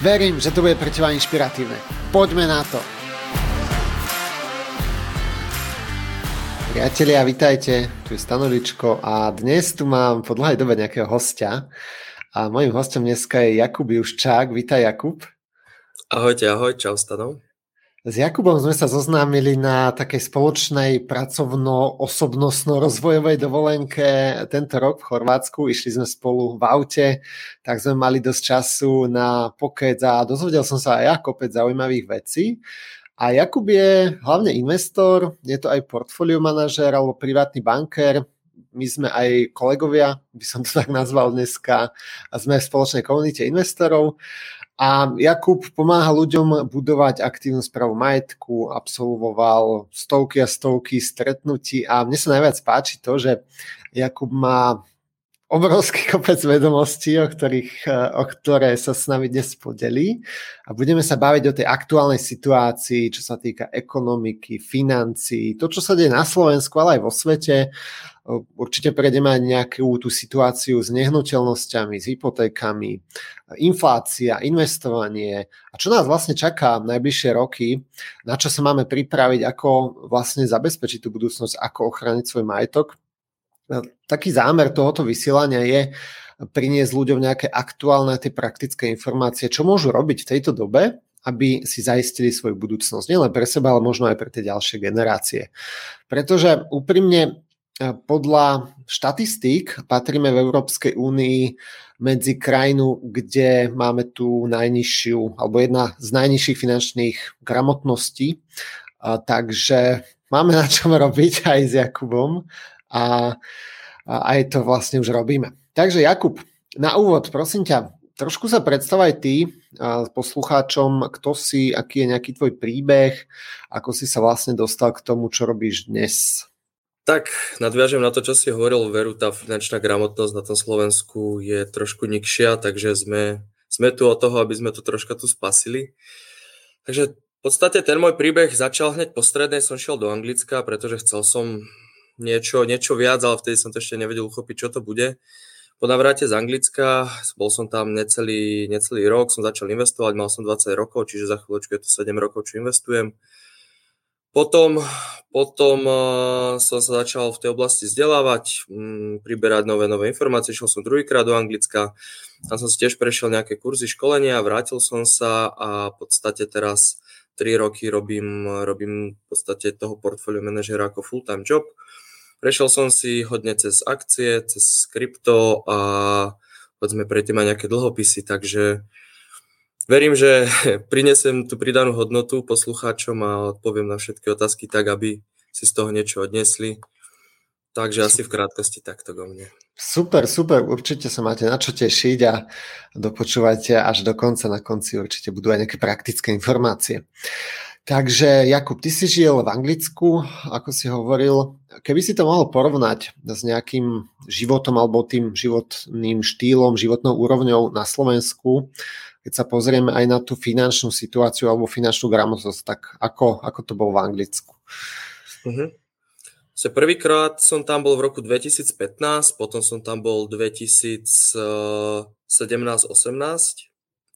Verím, že to bude pre teba inšpiratívne. Poďme na to. Priatelia, vitajte, tu je Stanovičko a dnes tu mám po dlhej dobe nejakého hostia a mojim hostom dneska je Jakub Juščák. Vítaj Jakub. Ahojte, ahoj, čau Stanov. S Jakubom sme sa zoznámili na takej spoločnej pracovno-osobnostno-rozvojovej dovolenke tento rok v Chorvátsku. Išli sme spolu v aute, tak sme mali dosť času na pokec a dozvedel som sa aj ja kopec zaujímavých vecí. A Jakub je hlavne investor, je to aj portfólio manažer alebo privátny banker, my sme aj kolegovia, by som to tak nazval dneska, a sme v spoločnej komunite investorov a Jakub pomáha ľuďom budovať aktívnu správu majetku, absolvoval stovky a stovky stretnutí a mne sa najviac páči to, že Jakub má obrovský kopec vedomostí, o, ktorých, o ktoré sa s nami dnes podelí a budeme sa baviť o tej aktuálnej situácii, čo sa týka ekonomiky, financií, to, čo sa deje na Slovensku, ale aj vo svete. Určite prejdeme aj nejakú tú situáciu s nehnuteľnosťami, s hypotékami, inflácia, investovanie. A čo nás vlastne čaká v najbližšie roky, na čo sa máme pripraviť, ako vlastne zabezpečiť tú budúcnosť, ako ochrániť svoj majetok. Taký zámer tohoto vysielania je priniesť ľuďom nejaké aktuálne tie praktické informácie, čo môžu robiť v tejto dobe, aby si zaistili svoju budúcnosť. Nielen pre seba, ale možno aj pre tie ďalšie generácie. Pretože úprimne podľa štatistík patríme v Európskej únii medzi krajinu, kde máme tu najnižšiu, alebo jedna z najnižších finančných gramotností. Takže máme na čom robiť aj s Jakubom a, a aj to vlastne už robíme. Takže Jakub, na úvod, prosím ťa, trošku sa predstavaj ty poslucháčom, kto si, aký je nejaký tvoj príbeh, ako si sa vlastne dostal k tomu, čo robíš dnes. Tak nadviažem na to, čo si hovoril, veru, tá finančná gramotnosť na tom Slovensku je trošku nikšia, takže sme, sme tu od toho, aby sme to troška tu spasili. Takže v podstate ten môj príbeh začal hneď po strednej, som šiel do Anglicka, pretože chcel som niečo, niečo viac, ale vtedy som to ešte nevedel uchopiť, čo to bude. Po navráte z Anglicka, bol som tam necelý, necelý rok, som začal investovať, mal som 20 rokov, čiže za chvíľočku je to 7 rokov, čo investujem. Potom, potom uh, som sa začal v tej oblasti vzdelávať, um, priberať nové, nové informácie, šiel som druhýkrát do Anglicka, tam som si tiež prešiel nejaké kurzy školenia, vrátil som sa a v podstate teraz 3 roky robím, robím v podstate toho portfólio manažera ako full-time job. Prešiel som si hodne cez akcie, cez krypto a povedzme predtým aj nejaké dlhopisy, takže Verím, že prinesem tú pridanú hodnotu poslucháčom a odpoviem na všetky otázky tak, aby si z toho niečo odnesli. Takže asi v krátkosti takto go mne. Super, super, určite sa máte na čo tešiť a dopočúvajte až do konca. Na konci určite budú aj nejaké praktické informácie. Takže Jakub, ty si žil v Anglicku, ako si hovoril. Keby si to mohol porovnať s nejakým životom alebo tým životným štýlom, životnou úrovňou na Slovensku, keď sa pozrieme aj na tú finančnú situáciu alebo finančnú gramotnosť, tak ako, ako to bolo v Anglicku? Uh-huh. Prvýkrát som tam bol v roku 2015, potom som tam bol 2017-18,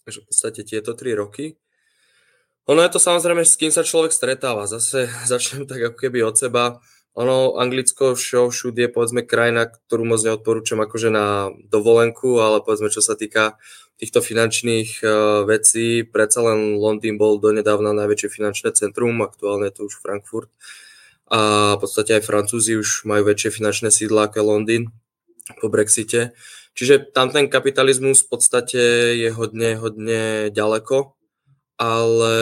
takže v podstate tieto tri roky. Ono je to samozrejme, s kým sa človek stretáva. Zase začnem tak ako keby od seba. Ono, Anglicko show, všude je povedzme krajina, ktorú moc neodporúčam akože na dovolenku, ale povedzme čo sa týka týchto finančných uh, vecí. Predsa len Londýn bol donedávna najväčšie finančné centrum, aktuálne je to už Frankfurt. A v podstate aj Francúzi už majú väčšie finančné sídla ako Londýn po Brexite. Čiže tam ten kapitalizmus v podstate je hodne, hodne ďaleko, ale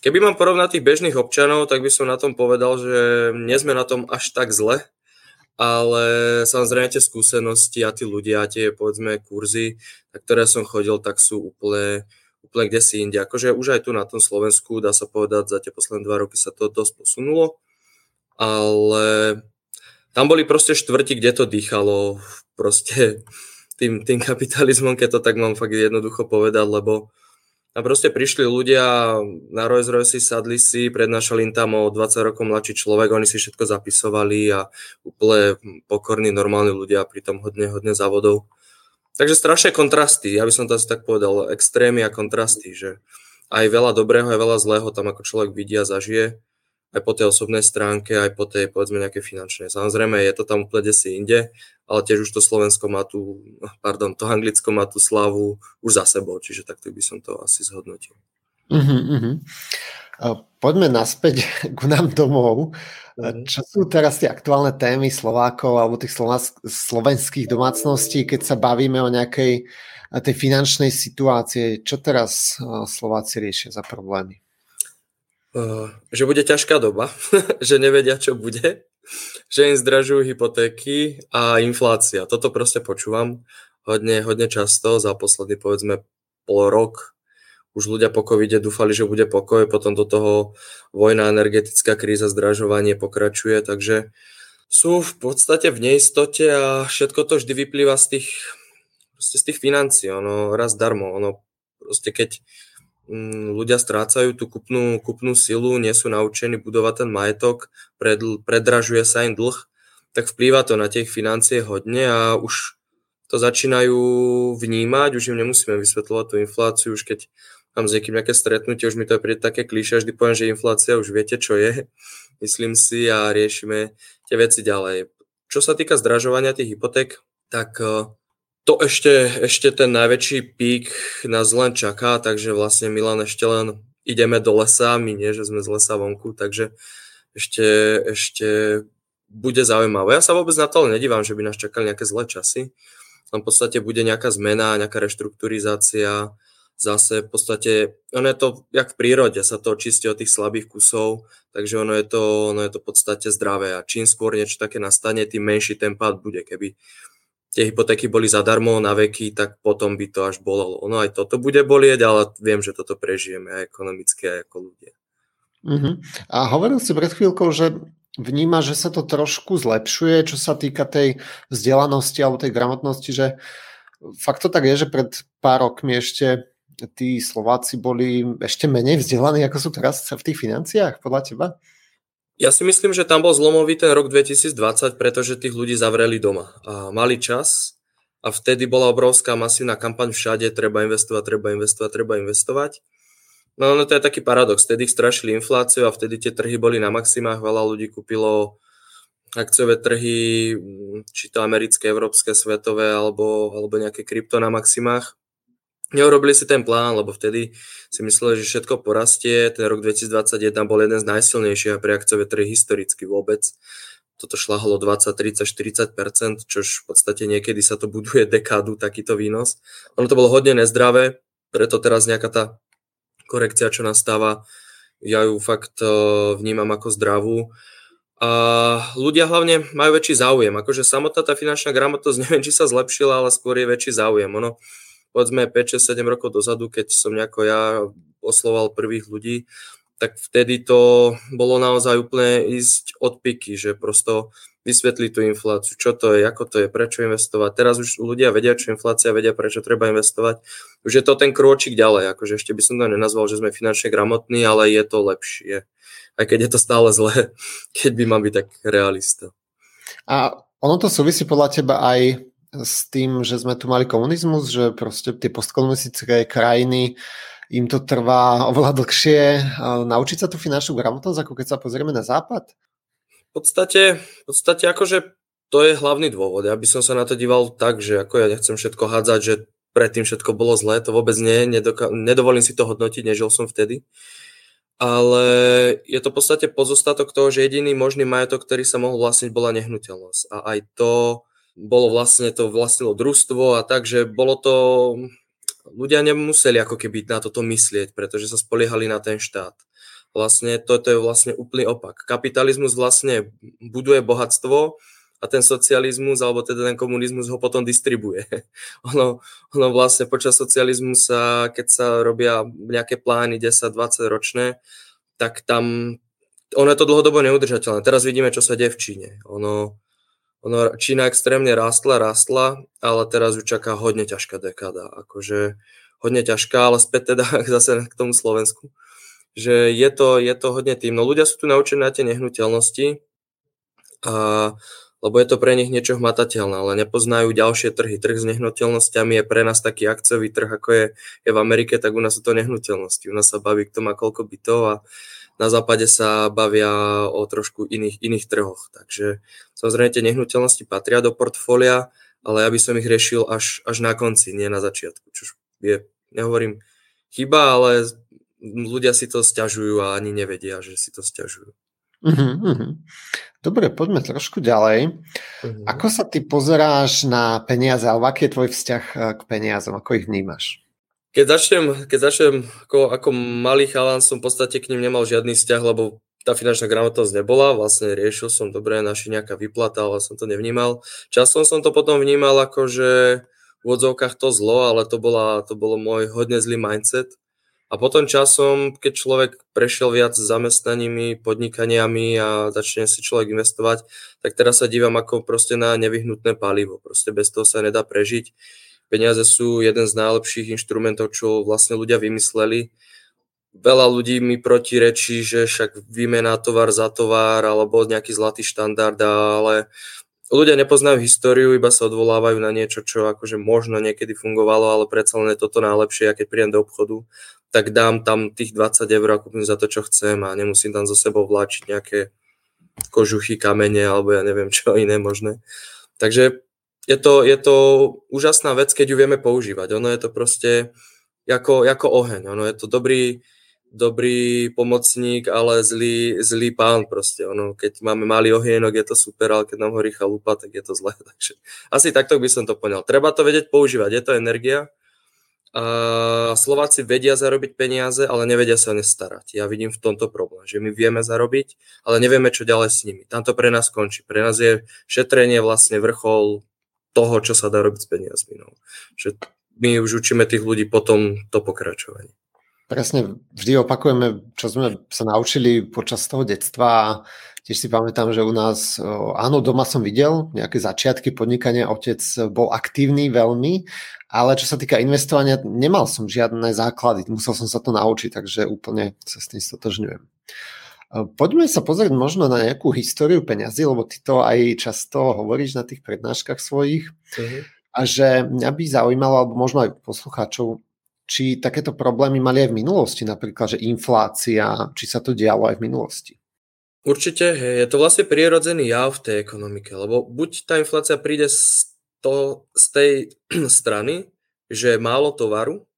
Keby mám porovnať tých bežných občanov, tak by som na tom povedal, že nie sme na tom až tak zle, ale samozrejme tie skúsenosti a tí ľudia, tie povedzme kurzy, na ktoré som chodil, tak sú úplne, úplne kde si inde. Akože už aj tu na tom Slovensku, dá sa povedať, za tie posledné dva roky sa to dosť posunulo, ale tam boli proste štvrti, kde to dýchalo proste tým, tým kapitalizmom, keď to tak mám fakt jednoducho povedať, lebo a proste prišli ľudia na Rolls Royce, sadli si, prednášali im tam o 20 rokov mladší človek, oni si všetko zapisovali a úplne pokorní, normálni ľudia, pritom hodne, hodne závodov. Takže strašné kontrasty, ja by som to asi tak povedal, extrémy a kontrasty, že aj veľa dobrého, aj veľa zlého tam ako človek vidí a zažije aj po tej osobnej stránke, aj po tej, povedzme, nejakej finančnej. Samozrejme, je to tam úplne si inde, ale tiež už to Slovensko má tu, pardon, to Anglicko má tú slavu už za sebou, čiže takto by som to asi zhodnotil. Uh-huh, uh-huh. Poďme naspäť k nám domov. Uh-huh. Čo sú teraz tie aktuálne témy Slovákov alebo tých slovenských domácností, keď sa bavíme o nejakej tej finančnej situácie? Čo teraz Slováci riešia za problémy? Uh, že bude ťažká doba, že nevedia, čo bude, že im zdražujú hypotéky a inflácia. Toto proste počúvam hodne, hodne často za posledný, povedzme, pol rok. Už ľudia po covide dúfali, že bude pokoj, potom do toho vojna, energetická kríza, zdražovanie pokračuje, takže sú v podstate v neistote a všetko to vždy vyplýva z tých, z tých financií, ono raz darmo, ono proste keď ľudia strácajú tú kupnú, kupnú silu, nie sú naučení budovať ten majetok, pred, predražuje sa im dlh, tak vplýva to na tie financie hodne a už to začínajú vnímať, už im nemusíme vysvetľovať tú infláciu, už keď mám s niekým nejaké stretnutie, už mi to je príde také klíše, vždy poviem, že inflácia už viete, čo je, myslím si a riešime tie veci ďalej. Čo sa týka zdražovania tých hypoték, tak eh, to ešte, ešte ten najväčší pík nás len čaká, takže vlastne Milan ešte len ideme do lesa, my nie, že sme z lesa vonku, takže ešte, ešte bude zaujímavé. Ja sa vôbec na to ale nedívam, že by nás čakali nejaké zlé časy. Tam v podstate bude nejaká zmena, nejaká reštrukturizácia, zase v podstate, ono je to, jak v prírode, sa to očistí od tých slabých kusov, takže ono je to, ono je to v podstate zdravé a čím skôr niečo také nastane, tým menší ten pád bude. Keby tie hypotéky boli zadarmo na veky, tak potom by to až bolo. Ono aj toto bude bolieť, ale viem, že toto prežijeme aj ekonomicky, aj ako ľudia. Uh-huh. A hovoril si pred chvíľkou, že vníma, že sa to trošku zlepšuje, čo sa týka tej vzdelanosti alebo tej gramotnosti, že fakt to tak je, že pred pár rokmi ešte tí Slováci boli ešte menej vzdelaní, ako sú teraz v tých financiách, podľa teba? Ja si myslím, že tam bol zlomový ten rok 2020, pretože tých ľudí zavreli doma. A mali čas a vtedy bola obrovská masívna kampaň všade, treba investovať, treba investovať, treba investovať. No, no to je taký paradox, vtedy ich strašili infláciu a vtedy tie trhy boli na maximách, veľa ľudí kúpilo akciové trhy, či to americké, európske, svetové alebo, alebo nejaké krypto na maximách Neurobili si ten plán, lebo vtedy si mysleli, že všetko porastie. Ten rok 2021 bol jeden z najsilnejších pre akciové trhy historicky vôbec. Toto šlahalo 20, 30, 40%, čož v podstate niekedy sa to buduje dekádu, takýto výnos. Ono to bolo hodne nezdravé, preto teraz nejaká tá korekcia, čo nastáva, ja ju fakt eh, vnímam ako zdravú. A ľudia hlavne majú väčší záujem. Akože samotná tá finančná gramotnosť, neviem, či sa zlepšila, ale skôr je väčší záujem. Ono, povedzme 5, 6, 7 rokov dozadu, keď som nejako ja osloval prvých ľudí, tak vtedy to bolo naozaj úplne ísť od piky, že prosto vysvetliť tú infláciu, čo to je, ako to je, prečo investovať. Teraz už ľudia vedia, čo inflácia, vedia, prečo treba investovať. Už je to ten krôčik ďalej, akože ešte by som to nenazval, že sme finančne gramotní, ale je to lepšie. Aj keď je to stále zlé, keď by mal byť tak realista. A ono to súvisí podľa teba aj s tým, že sme tu mali komunizmus, že proste tie postkomunistické krajiny im to trvá oveľa dlhšie naučiť sa tú finančnú gramotnosť, ako keď sa pozrieme na západ? V podstate, v podstate akože to je hlavný dôvod. Ja by som sa na to díval tak, že ako ja nechcem všetko hádzať, že predtým všetko bolo zlé, to vôbec nie, nedoka- nedovolím si to hodnotiť, nežil som vtedy. Ale je to v podstate pozostatok toho, že jediný možný majetok, ktorý sa mohol vlastniť, bola nehnuteľnosť. A aj to bolo vlastne to vlastnilo družstvo a tak, že bolo to, ľudia nemuseli ako keby na toto myslieť, pretože sa spoliehali na ten štát. Vlastne toto je vlastne úplný opak. Kapitalizmus vlastne buduje bohatstvo a ten socializmus, alebo teda ten komunizmus ho potom distribuje. ono, ono vlastne počas socializmu sa, keď sa robia nejaké plány 10-20 ročné, tak tam ono je to dlhodobo neudržateľné. Teraz vidíme, čo sa deje v Číne. Ono, ono, Čína extrémne rástla, rástla, ale teraz ju čaká hodne ťažká dekáda. Akože hodne ťažká, ale späť teda zase k tomu Slovensku. Že je to, je to hodne tým. No ľudia sú tu naučení na tie nehnuteľnosti, a lebo je to pre nich niečo hmatateľné, ale nepoznajú ďalšie trhy. Trh s nehnuteľnosťami je pre nás taký akciový trh, ako je, je v Amerike, tak u nás sú to nehnuteľnosti. U nás sa baví, kto má koľko bytov a na západe sa bavia o trošku iných, iných trhoch. Takže samozrejme tie nehnuteľnosti patria do portfólia, ale ja by som ich riešil až, až na konci, nie na začiatku. Čo je, nehovorím chyba, ale ľudia si to stiažujú a ani nevedia, že si to stiažujú. Uh-huh, uh-huh. Dobre, poďme trošku ďalej. Uh-huh. Ako sa ty pozeráš na peniaze, alebo aký je tvoj vzťah eh, k peniazom, ako ich vnímaš? Keď začnem, keď začnem ako, ako malý chalán som v podstate k ním nemal žiadny vzťah, lebo tá finančná gramotnosť nebola, vlastne riešil som, dobre, naši nejaká vyplata, ale som to nevnímal. Časom som to potom vnímal ako, že v odzovkách to zlo, ale to, bola, to bolo môj hodne zlý mindset, a potom časom, keď človek prešiel viac zamestnaními, podnikaniami a začne si človek investovať, tak teraz sa dívam ako proste na nevyhnutné palivo. Proste bez toho sa nedá prežiť. Peniaze sú jeden z najlepších inštrumentov, čo vlastne ľudia vymysleli. Veľa ľudí mi protirečí, že však výmena tovar za tovar alebo nejaký zlatý štandard, ale ľudia nepoznajú históriu, iba sa odvolávajú na niečo, čo akože možno niekedy fungovalo, ale predsa len je toto najlepšie, keď prídem do obchodu tak dám tam tých 20 eur a kúpim za to, čo chcem a nemusím tam zo sebou vláčiť nejaké kožuchy, kamene alebo ja neviem čo iné možné. Takže je to, je to úžasná vec, keď ju vieme používať. Ono je to proste ako, ako oheň. Ono je to dobrý, dobrý pomocník, ale zlý, zlý pán proste. Ono, keď máme malý ohienok, je to super, ale keď nám horí chalupa, tak je to zlé. Takže asi takto by som to poňal. Treba to vedieť používať. Je to energia, a Slováci vedia zarobiť peniaze, ale nevedia sa o ne. Ja vidím v tomto problém, že my vieme zarobiť, ale nevieme, čo ďalej s nimi. Tam to pre nás končí. Pre nás je šetrenie vlastne vrchol toho, čo sa dá robiť s peniazmi. No. Že my už učíme tých ľudí potom to pokračovanie. Presne, vždy opakujeme, čo sme sa naučili počas toho detstva tiež si pamätám, že u nás, áno, doma som videl nejaké začiatky podnikania, otec bol aktívny veľmi, ale čo sa týka investovania, nemal som žiadne základy, musel som sa to naučiť, takže úplne sa s tým stotožňujem. Poďme sa pozrieť možno na nejakú históriu peňazí, lebo ty to aj často hovoríš na tých prednáškach svojich. Uh-huh. A že mňa by zaujímalo, alebo možno aj poslucháčov, či takéto problémy mali aj v minulosti, napríklad, že inflácia, či sa to dialo aj v minulosti? Určite, je to vlastne prirodzený jav v tej ekonomike, lebo buď tá inflácia príde z, to, z tej strany, že je málo tovaru,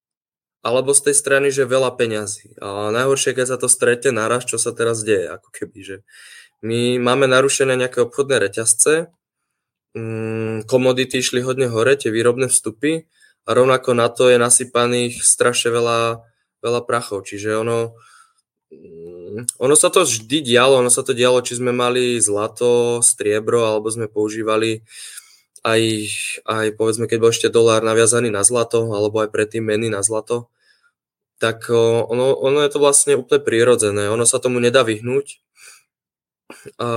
alebo z tej strany, že veľa peňazí. A najhoršie, keď sa to stretne naraz, čo sa teraz deje, ako keby, že my máme narušené nejaké obchodné reťazce, mm, komodity išli hodne hore, tie výrobné vstupy, a rovnako na to je nasypaných strašne veľa, veľa prachov. Čiže ono, mm, ono sa to vždy dialo, ono sa to dialo, či sme mali zlato, striebro, alebo sme používali aj, aj povedzme, keď bol ešte dolár naviazaný na zlato, alebo aj predtým meny na zlato, tak ono, ono je to vlastne úplne prirodzené. Ono sa tomu nedá vyhnúť. A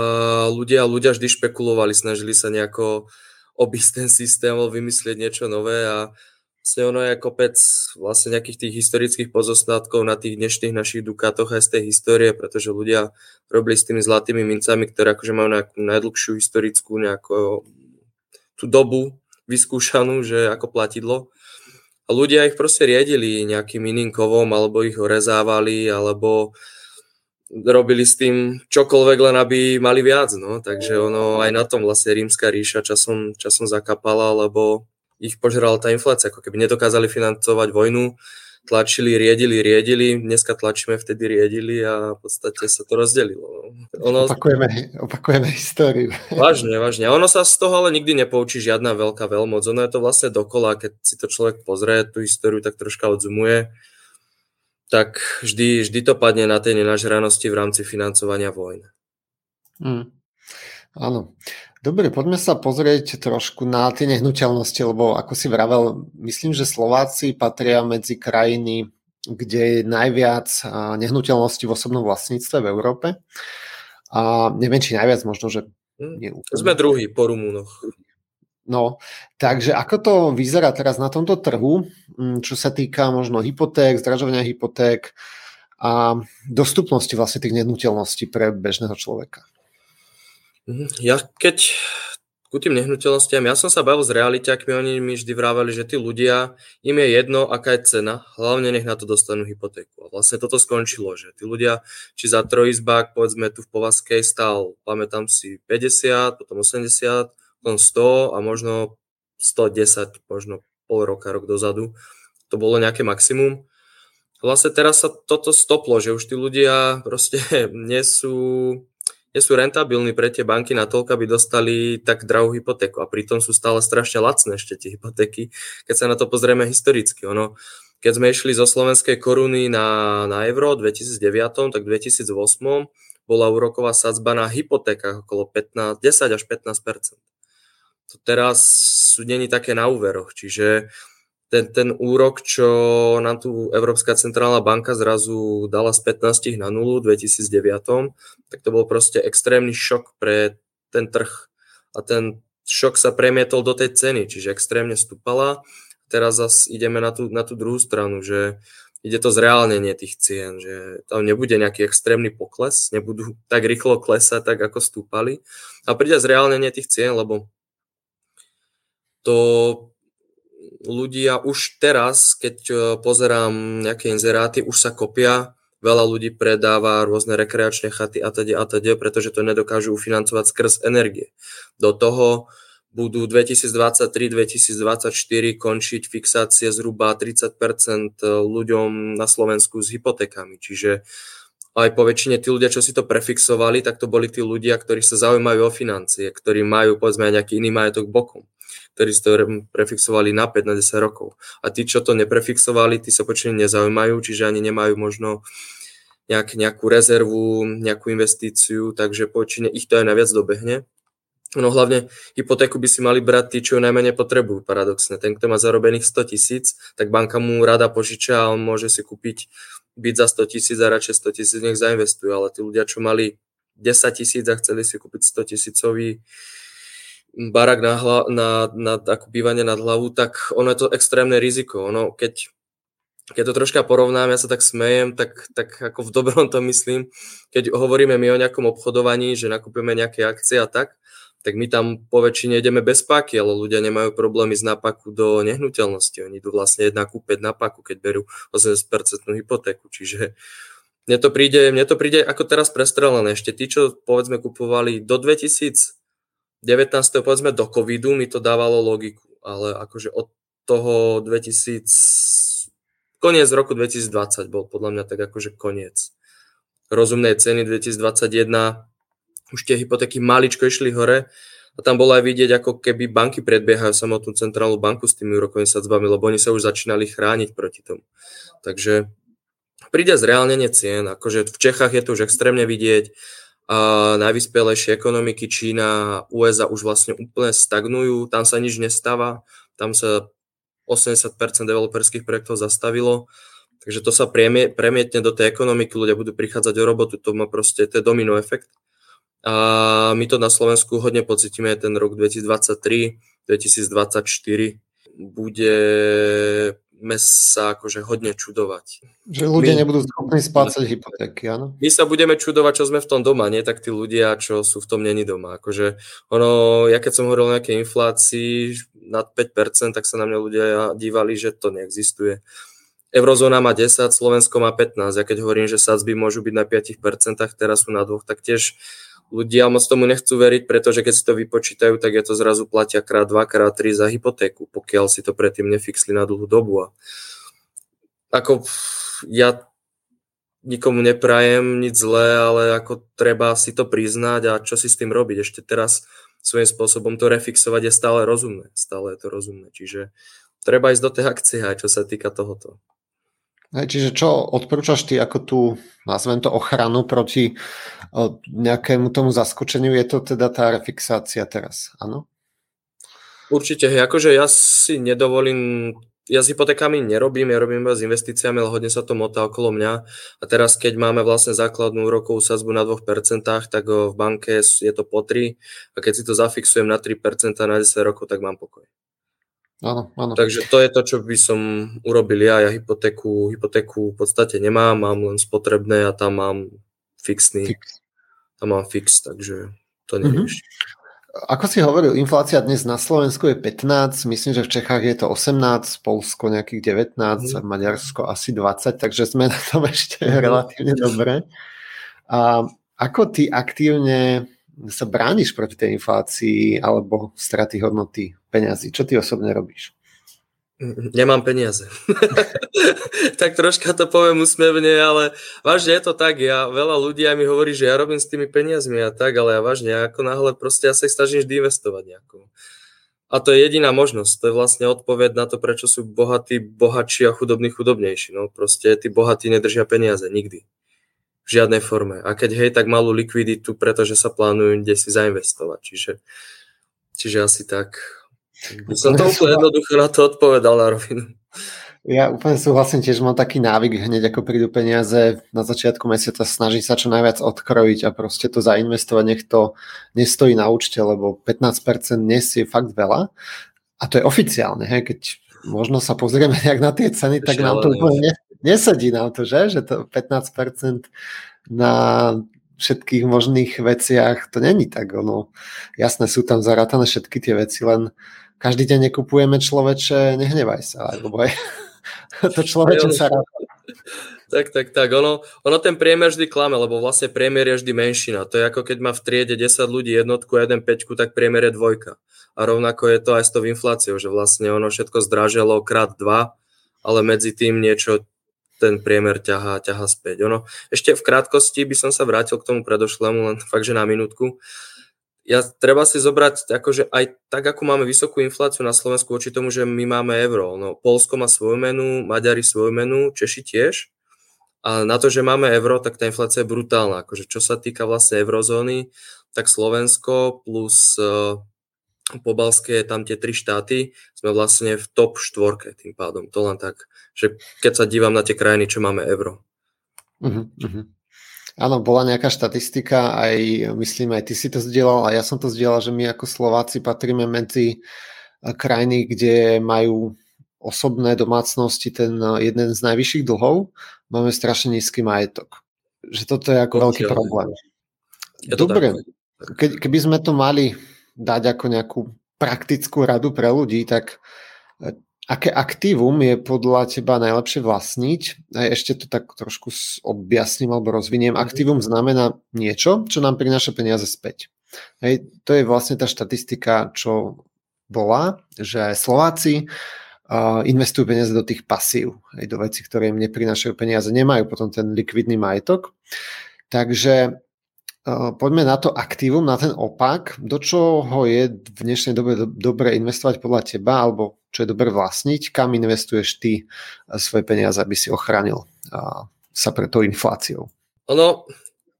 ľudia, ľudia vždy špekulovali, snažili sa nejako obísť ten systém, vymyslieť niečo nové a vlastne ono je kopec vlastne nejakých tých historických pozostatkov na tých dnešných našich dukátoch aj z tej histórie, pretože ľudia robili s tými zlatými mincami, ktoré akože majú nejakú najdlhšiu historickú nejakú tú dobu vyskúšanú, že ako platidlo. A ľudia ich proste riedili nejakým iným kovom, alebo ich rezávali, alebo robili s tým čokoľvek, len aby mali viac. No. Takže ono aj na tom vlastne rímska ríša časom, časom zakapala, lebo ich požrala tá inflácia, ako keby nedokázali financovať vojnu, tlačili, riedili, riedili, dneska tlačíme, vtedy riedili a v podstate sa to rozdelilo. Ono... Opakujeme, opakujeme históriu. Vážne, vážne. ono sa z toho ale nikdy nepoučí žiadna veľká veľmoc. Ono je to vlastne dokola, keď si to človek pozrie, tú históriu tak troška odzumuje, tak vždy, vždy to padne na tej nenažranosti v rámci financovania vojny. Hmm. Áno. Dobre, poďme sa pozrieť trošku na tie nehnuteľnosti, lebo ako si vravel, myslím, že Slováci patria medzi krajiny, kde je najviac nehnuteľností v osobnom vlastníctve v Európe. A neviem, či najviac, možno, že... Hm, nie Sme druhý po Rumúnoch. No, takže ako to vyzerá teraz na tomto trhu, hm, čo sa týka možno hypoték, zdražovania hypoték a dostupnosti vlastne tých nehnuteľností pre bežného človeka? Mhm. Ja keď ku tým nehnuteľnostiam, ja som sa bavil s realiťakmi, oni mi vždy vrávali, že tí ľudia, im je jedno, aká je cena, hlavne nech na to dostanú hypotéku. A vlastne toto skončilo, že tí ľudia, či za trojizbák, povedzme tu v Povaskej stál, pamätám si 50, potom 80, potom 100 a možno 110, možno pol roka, rok dozadu. To bolo nejaké maximum. Vlastne teraz sa toto stoplo, že už tí ľudia proste nie sú nie sú rentabilní pre tie banky na toľko, aby dostali tak drahú hypotéku. A pritom sú stále strašne lacné ešte tie hypotéky, keď sa na to pozrieme historicky. Ono, keď sme išli zo slovenskej koruny na, na euro v 2009, tak v 2008 bola úroková sadzba na hypotékach okolo 15, 10 až 15% To teraz sú není také na úveroch, čiže ten, ten úrok, čo nám tu Európska centrálna banka zrazu dala z 15 na 0 v 2009, tak to bol proste extrémny šok pre ten trh. A ten šok sa premietol do tej ceny, čiže extrémne stúpala. Teraz zase ideme na tú, na tú druhú stranu, že ide to zreálnenie tých cien, že tam nebude nejaký extrémny pokles, nebudú tak rýchlo klesať, tak ako stúpali. A príde zreálnenie tých cien, lebo to ľudia už teraz, keď e, pozerám nejaké inzeráty, už sa kopia, veľa ľudí predáva rôzne rekreačné chaty a teda a teda, pretože to nedokážu ufinancovať skrz energie. Do toho budú 2023-2024 končiť fixácie zhruba 30% ľuďom na Slovensku s hypotékami. Čiže aj po väčšine tí ľudia, čo si to prefixovali, tak to boli tí ľudia, ktorí sa zaujímajú o financie, ktorí majú povedzme aj nejaký iný majetok bokom ktorí si to prefixovali na 5, na 10 rokov. A tí, čo to neprefixovali, tí sa počne nezaujímajú, čiže ani nemajú možno nejak, nejakú rezervu, nejakú investíciu, takže počine ich to aj naviac dobehne. No hlavne hypotéku by si mali brať tí, čo ju najmenej potrebujú, paradoxne. Ten, kto má zarobených 100 tisíc, tak banka mu rada požiča a on môže si kúpiť byť za 100 tisíc a radšej 100 tisíc nech zainvestujú, ale tí ľudia, čo mali 10 tisíc a chceli si kúpiť 100 tisícový barak na, hla, na, na ako bývanie nad hlavu, tak ono je to extrémne riziko. Ono, keď, keď to troška porovnám, ja sa tak smejem, tak, tak ako v dobrom to myslím, keď hovoríme my o nejakom obchodovaní, že nakúpime nejaké akcie a tak, tak my tam po väčšine ideme bez páky, ale ľudia nemajú problémy z nápaku do nehnuteľnosti. Oni idú vlastne jedna kúpeť na paku, keď berú 80% hypotéku. Čiže mne to príde, mne to príde ako teraz prestrelené. Ešte tí, čo povedzme kupovali do 2000 19. povedzme do covidu mi to dávalo logiku, ale akože od toho 2000, koniec roku 2020 bol podľa mňa tak akože koniec. Rozumnej ceny 2021, už tie hypotéky maličko išli hore a tam bolo aj vidieť, ako keby banky predbiehajú samotnú centrálnu banku s tými úrokovými sadzbami, lebo oni sa už začínali chrániť proti tomu. Takže príde zreálnenie cien, akože v Čechách je to už extrémne vidieť, a najvyspelejšie ekonomiky Čína USA už vlastne úplne stagnujú, tam sa nič nestáva, tam sa 80% developerských projektov zastavilo, takže to sa premie, premietne do tej ekonomiky, ľudia budú prichádzať o robotu, to má proste, to je domino efekt. A my to na Slovensku hodne pocitíme ten rok 2023, 2024 bude sa akože hodne čudovať. Že ľudia my, nebudú schopní splácať hypotéky, áno? My sa budeme čudovať, čo sme v tom doma, nie tak tí ľudia, čo sú v tom není doma. Akože ono, ja keď som hovoril o nejakej inflácii nad 5%, tak sa na mňa ľudia dívali, že to neexistuje. Eurozóna má 10, Slovensko má 15. Ja keď hovorím, že sadzby môžu byť na 5%, teraz sú na dvoch, tak tiež ľudia moc tomu nechcú veriť, pretože keď si to vypočítajú, tak je to zrazu platia krát 2, krát 3 za hypotéku, pokiaľ si to predtým nefixli na dlhú dobu. A ako ja nikomu neprajem nič zlé, ale ako treba si to priznať a čo si s tým robiť. Ešte teraz svojím spôsobom to refixovať je stále rozumné. Stále je to rozumné. Čiže treba ísť do tej akcie aj čo sa týka tohoto. Čiže čo odporúčaš ty ako tú, nazvem to, ochranu proti nejakému tomu zaskočeniu? Je to teda tá refixácia teraz, áno? Určite, akože ja si nedovolím, ja s hypotékami nerobím, ja robím iba s investíciami, ale hodne sa to motá okolo mňa. A teraz, keď máme vlastne základnú úrokovú sazbu na 2%, tak v banke je to po 3 a keď si to zafixujem na 3% na 10 rokov, tak mám pokoj. Áno, áno. Takže to je to, čo by som urobil ja. Ja hypotéku, hypotéku v podstate nemám, mám len spotrebné a tam mám fixný. Fix. Tam mám fix, takže to nie Mm-hmm. Ako si hovoril, inflácia dnes na Slovensku je 15, myslím, že v Čechách je to 18, Polsko nejakých 19, mm. Maďarsko asi 20, takže sme na tom ešte mm. relatívne dobre. A ako ty aktívne sa brániš proti tej inflácii alebo straty hodnoty peňazí. Čo ty osobne robíš? Nemám peniaze. tak troška to poviem usmevne, ale vážne je to tak, ja, veľa ľudí aj mi hovorí, že ja robím s tými peniazmi a tak, ale ja vážne, ako náhle proste ja sa ich snažím vždy investovať nejako. A to je jediná možnosť, to je vlastne odpoveď na to, prečo sú bohatí bohatší a chudobní chudobnejší. No proste tí bohatí nedržia peniaze nikdy. V žiadnej forme. A keď hej, tak malú likviditu, pretože sa plánujú kde si zainvestovať. Čiže, čiže asi tak by som to úplne jednoducho na to odpovedal na rovinu. Ja úplne súhlasím, tiež mám taký návyk hneď ako prídu peniaze na začiatku mesiaca snažiť sa čo najviac odkrojiť a proste to zainvestovať, nech to nestojí na účte, lebo 15% dnes je fakt veľa a to je oficiálne, hej, keď možno sa pozrieme nejak na tie ceny, tak nám to úplne nesedí nám to, že? Že to 15% na všetkých možných veciach, to není tak, ono, jasné, sú tam zarátané všetky tie veci, len každý deň nekupujeme človeče, nehnevaj sa, alebo aj to človeče sa rád. Tak, tak, tak. Ono, ono ten priemer vždy klame, lebo vlastne priemer je vždy menšina. To je ako keď má v triede 10 ľudí jednotku a jeden peťku, tak priemer je dvojka. A rovnako je to aj s tou infláciou, že vlastne ono všetko zdraželo krát dva, ale medzi tým niečo ten priemer ťahá, ťahá späť. Ono, ešte v krátkosti by som sa vrátil k tomu predošlému, len fakt, že na minútku ja treba si zobrať, akože aj tak, ako máme vysokú infláciu na Slovensku voči tomu, že my máme euro. No, Polsko má svoju menu, Maďari svoju menu, Češi tiež. A na to, že máme euro, tak tá inflácia je brutálna. Akože čo sa týka vlastne eurozóny, tak Slovensko plus uh, pobalské, tam tie tri štáty, sme vlastne v top štvorke tým pádom. To len tak, že keď sa dívam na tie krajiny, čo máme euro. Uh-huh, uh-huh. Áno, bola nejaká štatistika, aj myslím, aj ty si to zdieľal a ja som to zdieľal, že my ako Slováci patríme medzi eh, krajiny, kde majú osobné domácnosti ten eh, jeden z najvyšších dlhov, máme strašne nízky majetok. Že toto je ako veľký problém. Je Dobre, ke, keby sme to mali dať ako nejakú praktickú radu pre ľudí, tak eh, Aké aktívum je podľa teba najlepšie vlastniť? A ešte to tak trošku objasním alebo rozviniem. Mhm. Aktívum znamená niečo, čo nám prináša peniaze späť. Hej, to je vlastne tá štatistika, čo bola, že Slováci uh, investujú peniaze do tých pasív, hej, do vecí, ktoré im neprinášajú peniaze, nemajú potom ten likvidný majetok. Takže poďme na to aktívum, na ten opak. Do čoho je v dnešnej dobe dobre investovať podľa teba, alebo čo je dobre vlastniť? Kam investuješ ty svoje peniaze, aby si ochránil sa pred tou infláciou? Ono,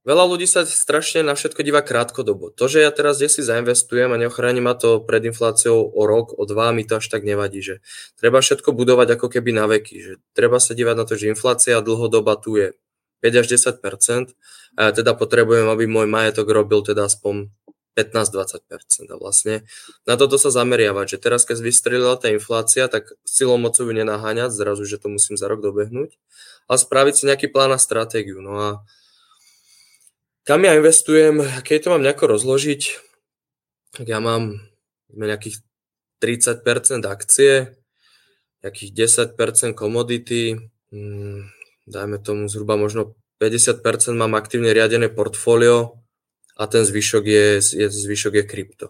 veľa ľudí sa strašne na všetko díva krátkodobo. To, že ja teraz kde si zainvestujem a neochránim ma to pred infláciou o rok, o dva, mi to až tak nevadí, že treba všetko budovať ako keby na veky, že treba sa dívať na to, že inflácia dlhodoba tu je 5 až 10 a teda potrebujem, aby môj majetok robil teda aspoň 15-20% a vlastne na toto sa zameriavať, že teraz keď vystrelila tá inflácia, tak silou mocou ju nenaháňať zrazu, že to musím za rok dobehnúť, a spraviť si nejaký plán a stratégiu. No a kam ja investujem, keď to mám nejako rozložiť, tak ja mám nejakých 30% akcie, nejakých 10% komodity, hmm, dajme tomu zhruba možno 50% mám aktívne riadené portfólio a ten zvyšok je, je, zvyšok je krypto.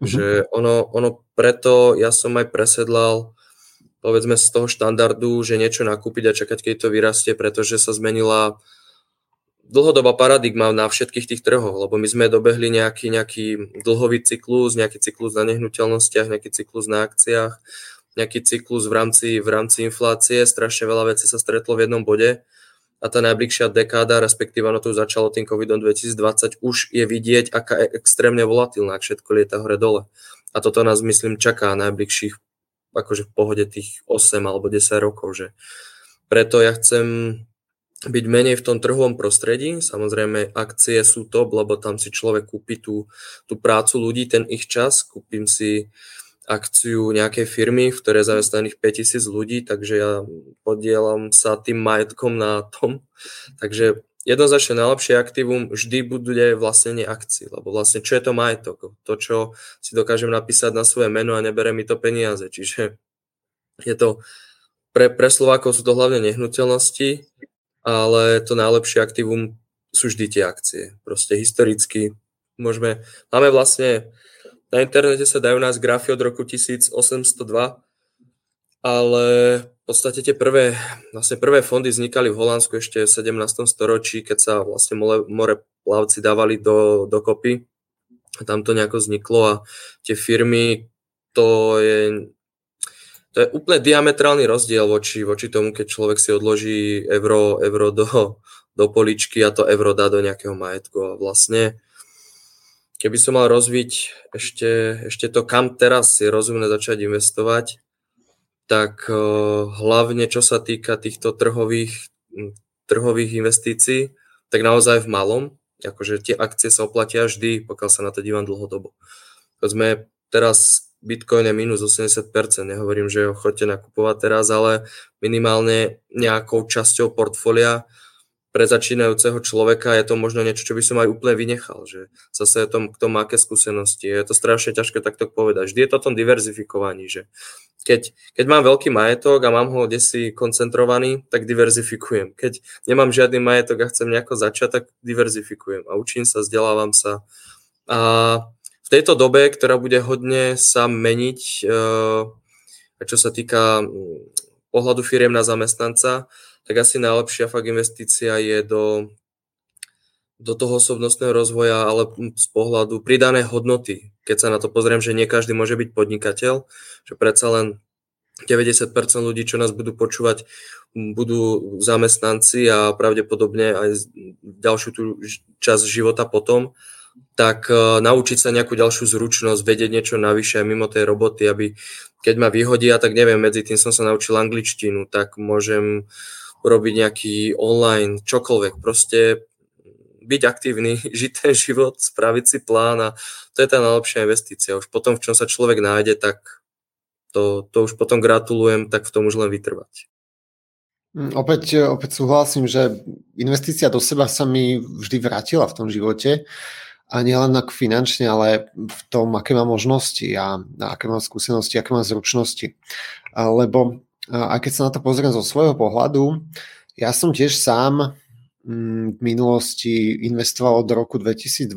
Mm-hmm. Že ono, ono preto ja som aj presedlal povedzme z toho štandardu, že niečo nakúpiť a čakať, keď to vyrastie, pretože sa zmenila dlhodobá paradigma na všetkých tých trhoch, lebo my sme dobehli nejaký, nejaký dlhový cyklus, nejaký cyklus na nehnuteľnostiach, nejaký cyklus na akciách nejaký cyklus v rámci, v rámci inflácie, strašne veľa vecí sa stretlo v jednom bode a tá najbližšia dekáda, respektíve ono to začalo tým covidom 2020, už je vidieť, aká je extrémne volatilná, ak všetko lieta hore dole. A toto nás, myslím, čaká najbližších akože v pohode tých 8 alebo 10 rokov, že preto ja chcem byť menej v tom trhovom prostredí. Samozrejme, akcie sú top, lebo tam si človek kúpi tú, tú prácu ľudí, ten ich čas. Kúpim si akciu nejakej firmy, v ktorej je zamestnaných 5000 ľudí, takže ja podielam sa tým majetkom na tom. Takže jednoznačne najlepšie aktívum vždy bude vlastnenie akcií, lebo vlastne čo je to majetok? To, čo si dokážem napísať na svoje meno a nebere mi to peniaze. Čiže je to, pre, pre Slovákov sú to hlavne nehnuteľnosti, ale to najlepšie aktívum sú vždy tie akcie. Proste historicky môžeme, máme vlastne, na internete sa dajú nás grafy od roku 1802, ale v podstate tie prvé, vlastne prvé fondy vznikali v Holandsku ešte v 17. storočí, keď sa vlastne more, more plavci dávali do, do kopy. Tam to nejako vzniklo a tie firmy, to je to je úplne diametrálny rozdiel voči, voči tomu, keď človek si odloží euro, euro do, do poličky a to euro dá do nejakého majetku. A vlastne, keby som mal rozviť ešte, ešte to, kam teraz je rozumné začať investovať, tak uh, hlavne čo sa týka týchto trhových, trhových investícií, tak naozaj v malom, akože tie akcie sa oplatia vždy, pokiaľ sa na to dívam dlhodobo. Sme teraz Bitcoin je minus 80%, nehovorím, že ho chodte nakupovať teraz, ale minimálne nejakou časťou portfólia pre začínajúceho človeka je to možno niečo, čo by som aj úplne vynechal, že zase je tom, kto má aké skúsenosti. Je to strašne ťažké takto povedať. Vždy je to o tom diverzifikovaní, že keď, keď mám veľký majetok a mám ho desi koncentrovaný, tak diverzifikujem. Keď nemám žiadny majetok a chcem nejako začať, tak diverzifikujem a učím sa, vzdelávam sa. A v tejto dobe, ktorá bude hodne sa meniť, eh, čo sa týka mm, pohľadu firiem na zamestnanca, tak asi najlepšia fakt investícia je do, do toho osobnostného rozvoja, ale z pohľadu pridané hodnoty. Keď sa na to pozriem, že nie každý môže byť podnikateľ, že predsa len 90% ľudí, čo nás budú počúvať, budú zamestnanci a pravdepodobne aj ďalšiu tú časť života potom tak uh, naučiť sa nejakú ďalšiu zručnosť, vedieť niečo navyše mimo tej roboty, aby keď ma vyhodia, tak neviem, medzi tým som sa naučil angličtinu, tak môžem robiť nejaký online, čokoľvek, proste byť aktívny, žiť ten život, spraviť si plán a to je tá najlepšia investícia. Už potom, v čom sa človek nájde, tak to, to už potom gratulujem, tak v tom už len vytrvať. Mm, opäť, opäť súhlasím, že investícia do seba sa mi vždy vrátila v tom živote a nielen tak finančne, ale v tom, aké mám možnosti a, aké mám skúsenosti, aké mám zručnosti. Lebo a keď sa na to pozriem zo svojho pohľadu, ja som tiež sám mm, v minulosti investoval od roku 2012.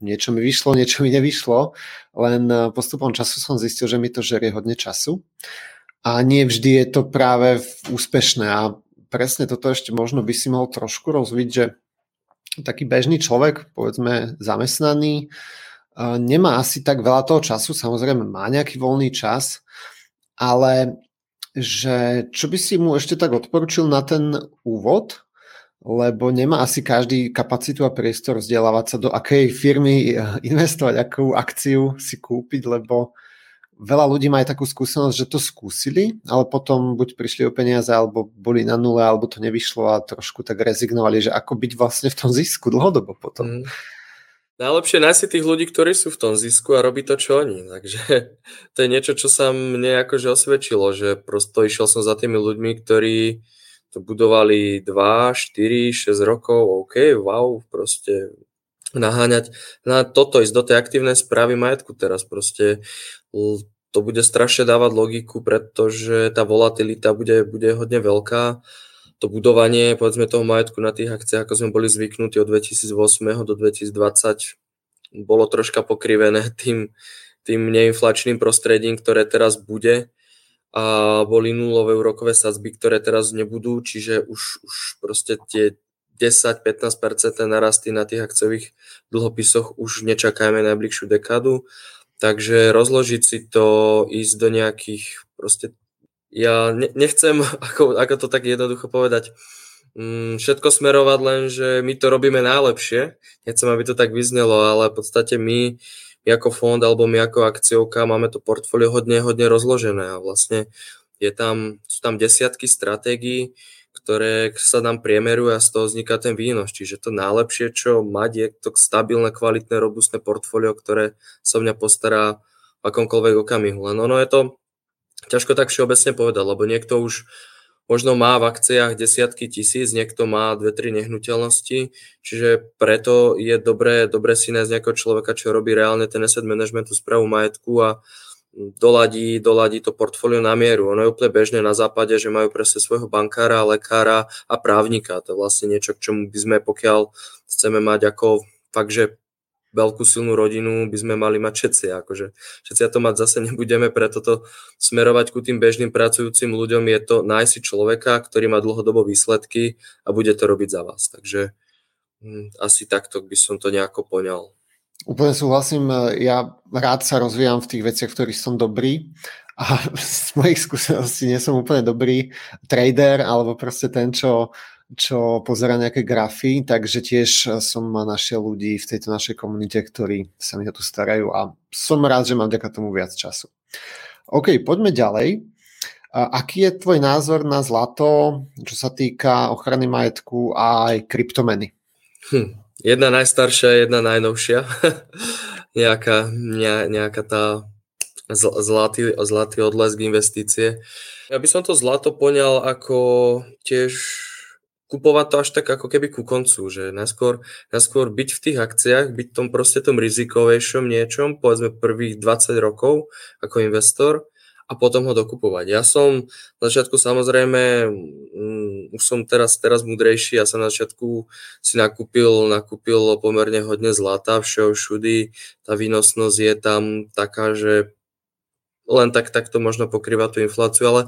Niečo mi vyšlo, niečo mi nevyšlo, len postupom času som zistil, že mi to žerie hodne času. A nie vždy je to práve úspešné. A presne toto ešte možno by si mohol trošku rozviť, že taký bežný človek, povedzme zamestnaný, nemá asi tak veľa toho času, samozrejme má nejaký voľný čas, ale že čo by si mu ešte tak odporučil na ten úvod, lebo nemá asi každý kapacitu a priestor vzdelávať sa do akej firmy investovať, akú akciu si kúpiť, lebo veľa ľudí má aj takú skúsenosť, že to skúsili, ale potom buď prišli o peniaze, alebo boli na nule, alebo to nevyšlo a trošku tak rezignovali, že ako byť vlastne v tom zisku dlhodobo potom. Mm. Najlepšie nájsť si tých ľudí, ktorí sú v tom zisku a robí to, čo oni. Takže to je niečo, čo sa mne akože osvedčilo, že prosto išiel som za tými ľuďmi, ktorí to budovali 2, 4, 6 rokov, OK, wow, proste naháňať na toto, ísť do tej aktívnej správy majetku teraz proste to bude strašne dávať logiku, pretože tá volatilita bude, bude hodne veľká. To budovanie, povedzme, toho majetku na tých akciách, ako sme boli zvyknutí od 2008 do 2020, bolo troška pokrivené tým, tým neinflačným prostredím, ktoré teraz bude a boli nulové úrokové sadzby, ktoré teraz nebudú, čiže už, už proste tie 10-15% narasty na tých akciových dlhopisoch už nečakajme najbližšiu dekádu. Takže rozložiť si to, ísť do nejakých proste ja nechcem, ako, ako to tak jednoducho povedať, mm, všetko smerovať len, že my to robíme najlepšie. Nechcem, aby to tak vyznelo, ale v podstate my, my ako fond alebo my ako akciovka máme to portfólio hodne, hodne rozložené a vlastne je tam, sú tam desiatky stratégií, ktoré sa nám priemerujú a z toho vzniká ten výnos. Čiže to najlepšie, čo mať, je to stabilné, kvalitné, robustné portfólio, ktoré sa mňa postará v akomkoľvek okamihu. Len ono je to ťažko tak všeobecne povedať, lebo niekto už možno má v akciách desiatky tisíc, niekto má dve, tri nehnuteľnosti, čiže preto je dobré, dobré si nájsť nejakého človeka, čo robí reálne ten asset management, tú správu majetku a doladí, doladí to portfólio na mieru. Ono je úplne bežné na západe, že majú presne svojho bankára, lekára a právnika. To je vlastne niečo, k čomu by sme, pokiaľ chceme mať ako fakt, že veľkú silnú rodinu by sme mali mať všetci. Akože všetci to mať zase nebudeme, preto to smerovať ku tým bežným pracujúcim ľuďom je to nájsť človeka, ktorý má dlhodobo výsledky a bude to robiť za vás. Takže hm, asi takto by som to nejako poňal. Úplne súhlasím, ja rád sa rozvíjam v tých veciach, v ktorých som dobrý a z mojich skúseností nie som úplne dobrý trader alebo proste ten, čo, čo pozera nejaké grafy, takže tiež som našiel ľudí v tejto našej komunite, ktorí sa mi to tu starajú a som rád, že mám vďaka tomu viac času. OK, poďme ďalej. Aký je tvoj názor na zlato, čo sa týka ochrany majetku a aj kryptomeny? Hm. Jedna najstaršia, jedna najnovšia. nejaká, ne, nejaká tá zlatý, zlatý odlesk investície. Ja by som to zlato poňal ako tiež kupovať to až tak ako keby ku koncu, že najskôr, najskôr byť v tých akciách, byť tom proste tom rizikovejšom niečom, povedzme prvých 20 rokov ako investor a potom ho dokupovať. Ja som na začiatku samozrejme, um, už som teraz, teraz múdrejší, ja som na začiatku si nakúpil, nakúpil pomerne hodne zlata, všeho všudy, tá výnosnosť je tam taká, že len tak, tak to možno pokrýva tú infláciu, ale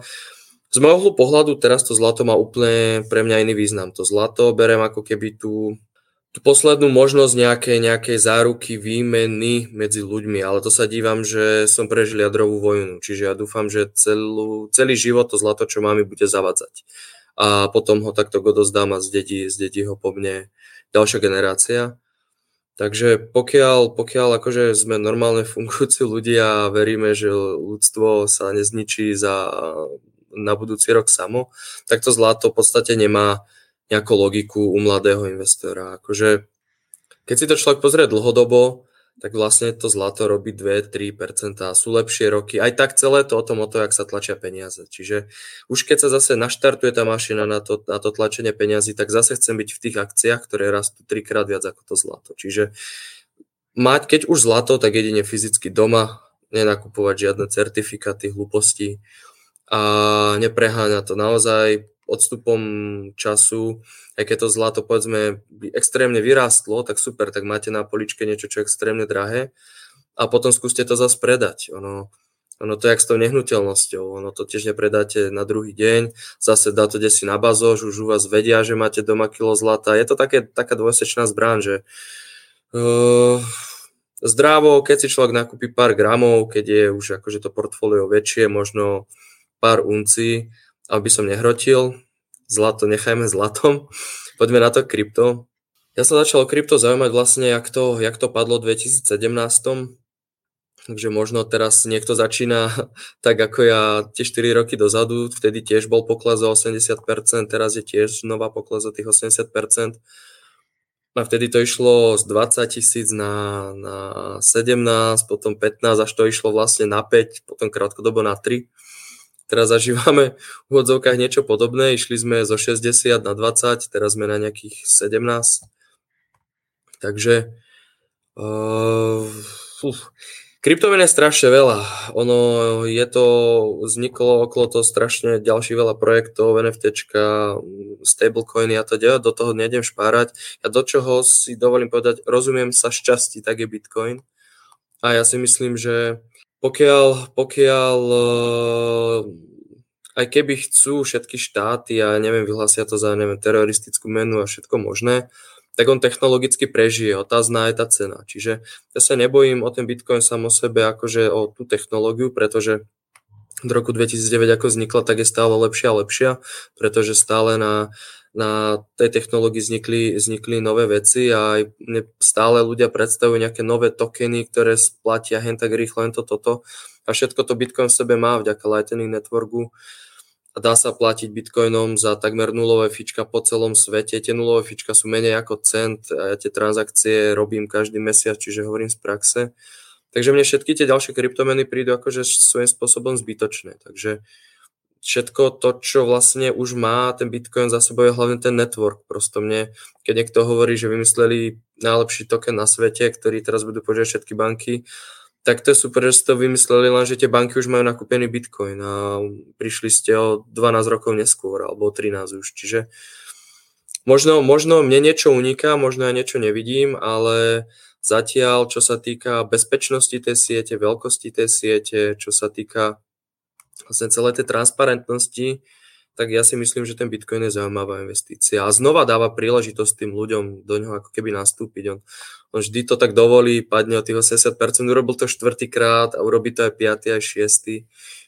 z môjho pohľadu teraz to zlato má úplne pre mňa iný význam. To zlato berem ako keby tú tú poslednú možnosť nejakej, nejakej záruky výmeny medzi ľuďmi, ale to sa dívam, že som prežil jadrovú vojnu, čiže ja dúfam, že celú, celý život to zlato, čo máme, bude zavadzať. A potom ho takto odozdám a zdedí, zdedí ho po mne ďalšia generácia. Takže pokiaľ, pokiaľ akože sme normálne fungujúci ľudia a veríme, že ľudstvo sa nezničí za, na budúci rok samo, tak to zlato v podstate nemá, nejakú logiku u mladého investora. Akože, keď si to človek pozrie dlhodobo, tak vlastne to zlato robí 2-3%, sú lepšie roky. Aj tak celé to o tom o to, jak sa tlačia peniaze. Čiže už keď sa zase naštartuje tá mašina na to, na to tlačenie peniazy, tak zase chcem byť v tých akciách, ktoré rastú trikrát viac ako to zlato. Čiže mať, keď už zlato, tak jedine fyzicky doma, nenakupovať žiadne certifikáty, hlúposti a nepreháňať to. Naozaj odstupom času, aj keď to zlato povedzme extrémne vyrástlo, tak super, tak máte na poličke niečo, čo je extrémne drahé a potom skúste to zase predať. Ono, ono to je jak s tou nehnuteľnosťou, ono to tiež nepredáte na druhý deň, zase dá to desi na bazož, už u vás vedia, že máte doma kilo zlata. Je to také, taká dvojsečná zbrán, že uh, zdravo, keď si človek nakúpi pár gramov, keď je už akože to portfólio väčšie, možno pár uncí, aby som nehrotil, zlato nechajme zlatom, poďme na to krypto. Ja sa začal o krypto zaujímať vlastne, jak to, jak to padlo v 2017, takže možno teraz niekto začína tak ako ja tie 4 roky dozadu, vtedy tiež bol pokles o 80%, teraz je tiež nová pokles o tých 80%. A vtedy to išlo z 20 tisíc na, na 17, potom 15, až to išlo vlastne na 5, potom krátkodobo na 3 teraz zažívame v úvodzovkách niečo podobné. Išli sme zo 60 na 20, teraz sme na nejakých 17. Takže uh, kryptomien je strašne veľa. Ono je to, vzniklo okolo toho strašne ďalší veľa projektov, NFTčka, stablecoiny a to do toho nejdem špárať. Ja do čoho si dovolím povedať, rozumiem sa šťastí, tak je Bitcoin. A ja si myslím, že pokiaľ, pokiaľ eh, aj keby chcú všetky štáty a neviem, vyhlásia to za neviem, teroristickú menu a všetko možné, tak on technologicky prežije. Otázna je tá cena. Čiže ja sa nebojím o ten Bitcoin sám o sebe, akože o tú technológiu, pretože od roku 2009 ako vznikla, tak je stále lepšia a lepšia, pretože stále na, na tej technológii vznikli, vznikli nové veci a aj stále ľudia predstavujú nejaké nové tokeny, ktoré splatia hen tak rýchlo, hen to toto. A všetko to Bitcoin v sebe má vďaka Lightning Networku a dá sa platiť bitcoinom za takmer nulové fička po celom svete. Tie nulové fička sú menej ako cent a ja tie transakcie robím každý mesiac, čiže hovorím z praxe. Takže mne všetky tie ďalšie kryptomeny prídu akože svojím spôsobom zbytočné. Takže všetko to, čo vlastne už má ten Bitcoin za sebou je hlavne ten network. Prosto mne, keď niekto hovorí, že vymysleli najlepší token na svete, ktorý teraz budú požiadať všetky banky, tak to je super, že ste to vymysleli, lenže tie banky už majú nakúpený bitcoin a prišli ste o 12 rokov neskôr, alebo o 13 už, čiže možno, možno mne niečo uniká, možno ja niečo nevidím, ale zatiaľ, čo sa týka bezpečnosti tej siete, veľkosti tej siete, čo sa týka vlastne celej tej transparentnosti, tak ja si myslím, že ten Bitcoin je zaujímavá investícia a znova dáva príležitosť tým ľuďom do ňoho ako keby nastúpiť. On, on vždy to tak dovolí, padne o tých 80%, urobil to štvrtýkrát a urobí to aj piatý, aj šiestý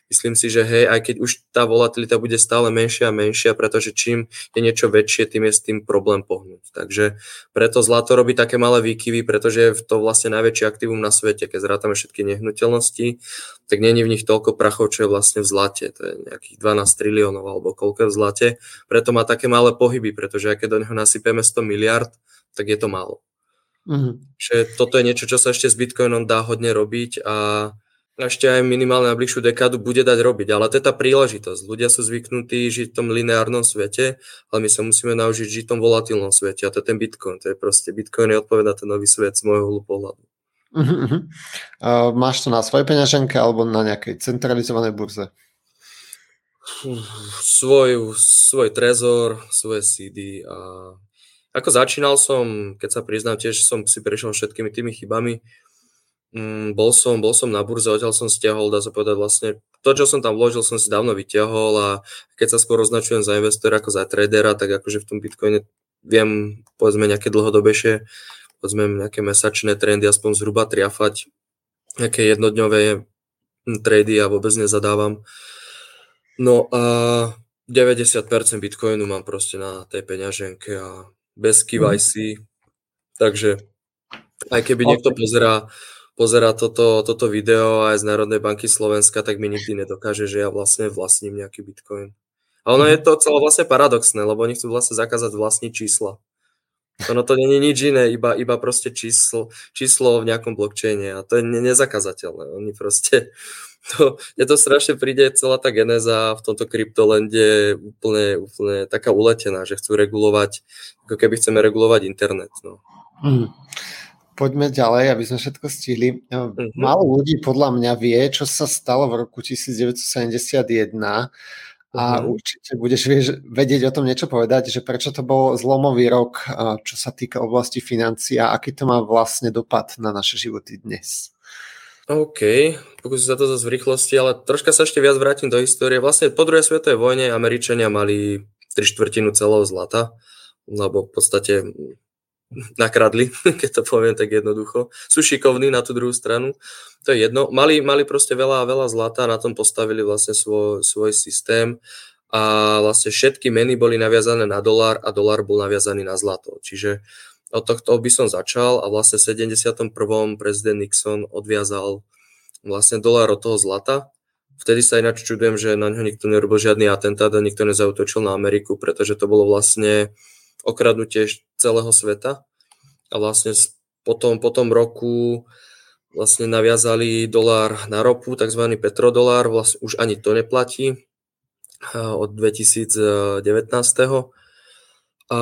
myslím si, že hej, aj keď už tá volatilita bude stále menšia a menšia, pretože čím je niečo väčšie, tým je s tým problém pohnúť. Takže preto zlato robí také malé výkyvy, pretože je to vlastne najväčšie aktívum na svete. Keď zrátame všetky nehnuteľnosti, tak není v nich toľko prachov, čo je vlastne v zlate. To je nejakých 12 triliónov alebo koľko v zlate. Preto má také malé pohyby, pretože aj keď do neho nasypeme 100 miliard, tak je to málo. Mm-hmm. Čiže toto je niečo, čo sa ešte s Bitcoinom dá hodne robiť a ešte aj minimálne na bližšiu dekádu bude dať robiť, ale to je tá príležitosť. Ľudia sú zvyknutí žiť v tom lineárnom svete, ale my sa musíme naučiť žiť v tom volatilnom svete a to je ten Bitcoin. To je proste, Bitcoin je odpoveď na ten nový svet z môjho pohľadu. Uh-huh. Uh, máš to na svojej peňaženke alebo na nejakej centralizovanej burze? Svoj, svoj trezor, svoje CD a ako začínal som, keď sa priznám tiež, som si prešiel všetkými tými chybami, Mm, bol, som, bol som na burze, odtiaľ som stiahol, dá sa povedať vlastne, to, čo som tam vložil, som si dávno vyťahol a keď sa skôr označujem za investora ako za tradera, tak akože v tom Bitcoine viem, povedzme, nejaké dlhodobejšie, povedzme, nejaké mesačné trendy aspoň zhruba triafať, nejaké jednodňové trady a vôbec nezadávam. No a 90% Bitcoinu mám proste na tej peňaženke a bez KYC, mm. takže aj keby niekto pozerá pozera toto, toto video aj z Národnej banky Slovenska, tak mi nikdy nedokáže, že ja vlastne vlastním nejaký bitcoin. A ono je mhm. to celé vlastne paradoxné, lebo oni chcú vlastne zakázať vlastní čísla. Ono to není nič iné, iba, iba proste číslo, číslo v nejakom blockchaine a to je nezakazateľné. Oni proste, to, je to strašne príde celá tá genéza v tomto kryptolende úplne, úplne taká uletená, že chcú regulovať, ako keby chceme regulovať internet. No. Mm poďme ďalej, aby sme všetko stihli. Mm-hmm. Málo ľudí podľa mňa vie, čo sa stalo v roku 1971 a mm-hmm. určite budeš vedieť o tom niečo povedať, že prečo to bol zlomový rok, čo sa týka oblasti financií a aký to má vlastne dopad na naše životy dnes. OK, pokúsim sa to zase v rýchlosti, ale troška sa ešte viac vrátim do histórie. Vlastne po druhej svetovej vojne Američania mali tri štvrtinu celého zlata, lebo v podstate nakradli, keď to poviem tak jednoducho. Sú šikovní na tú druhú stranu, to je jedno. Mali, mali proste veľa, veľa zlata, na tom postavili vlastne svoj, svoj systém a vlastne všetky meny boli naviazané na dolár a dolár bol naviazaný na zlato. Čiže od tohto by som začal a vlastne v 71. prezident Nixon odviazal vlastne dolár od toho zlata. Vtedy sa ináč čudujem, že na ňo nikto nerobil žiadny atentát a nikto nezautočil na Ameriku, pretože to bolo vlastne okradnutie celého sveta a vlastne po tom, po tom roku vlastne naviazali dolár na ropu, tzv. petrodolár, vlastne už ani to neplatí od 2019. A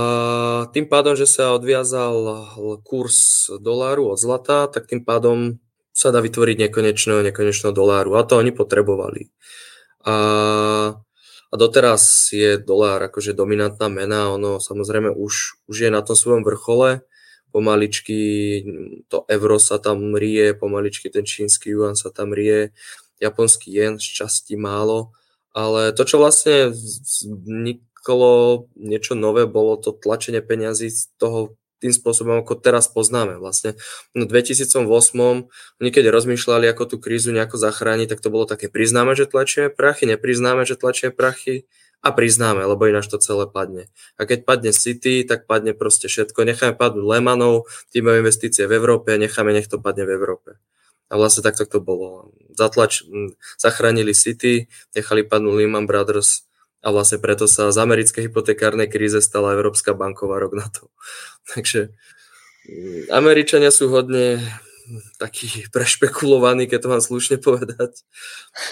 tým pádom, že sa odviazal kurz doláru od zlata, tak tým pádom sa dá vytvoriť nekonečného, nekonečného doláru. A to oni potrebovali. A a doteraz je dolár akože dominantná mena, ono samozrejme už, už je na tom svojom vrchole, pomaličky to euro sa tam rie, pomaličky ten čínsky yuan sa tam rie, japonský jen z časti málo, ale to, čo vlastne vzniklo niečo nové, bolo to tlačenie peňazí z toho tým spôsobom, ako teraz poznáme. Vlastne no 2008 oni keď rozmýšľali, ako tú krízu nejako zachrániť, tak to bolo také priznáme, že tlačíme prachy, nepriznáme, že tlačíme prachy a priznáme, lebo ináč to celé padne. A keď padne City, tak padne proste všetko. Necháme padnúť Lemanov, tímové investície v Európe, necháme, nech to padne v Európe. A vlastne takto to bolo. Zatlač, zachránili City, nechali padnúť Lehman Brothers a vlastne preto sa z americkej hypotekárnej kríze stala Európska banková rok na to. Takže mm, Američania sú hodne takí prešpekulovaní, keď to mám slušne povedať.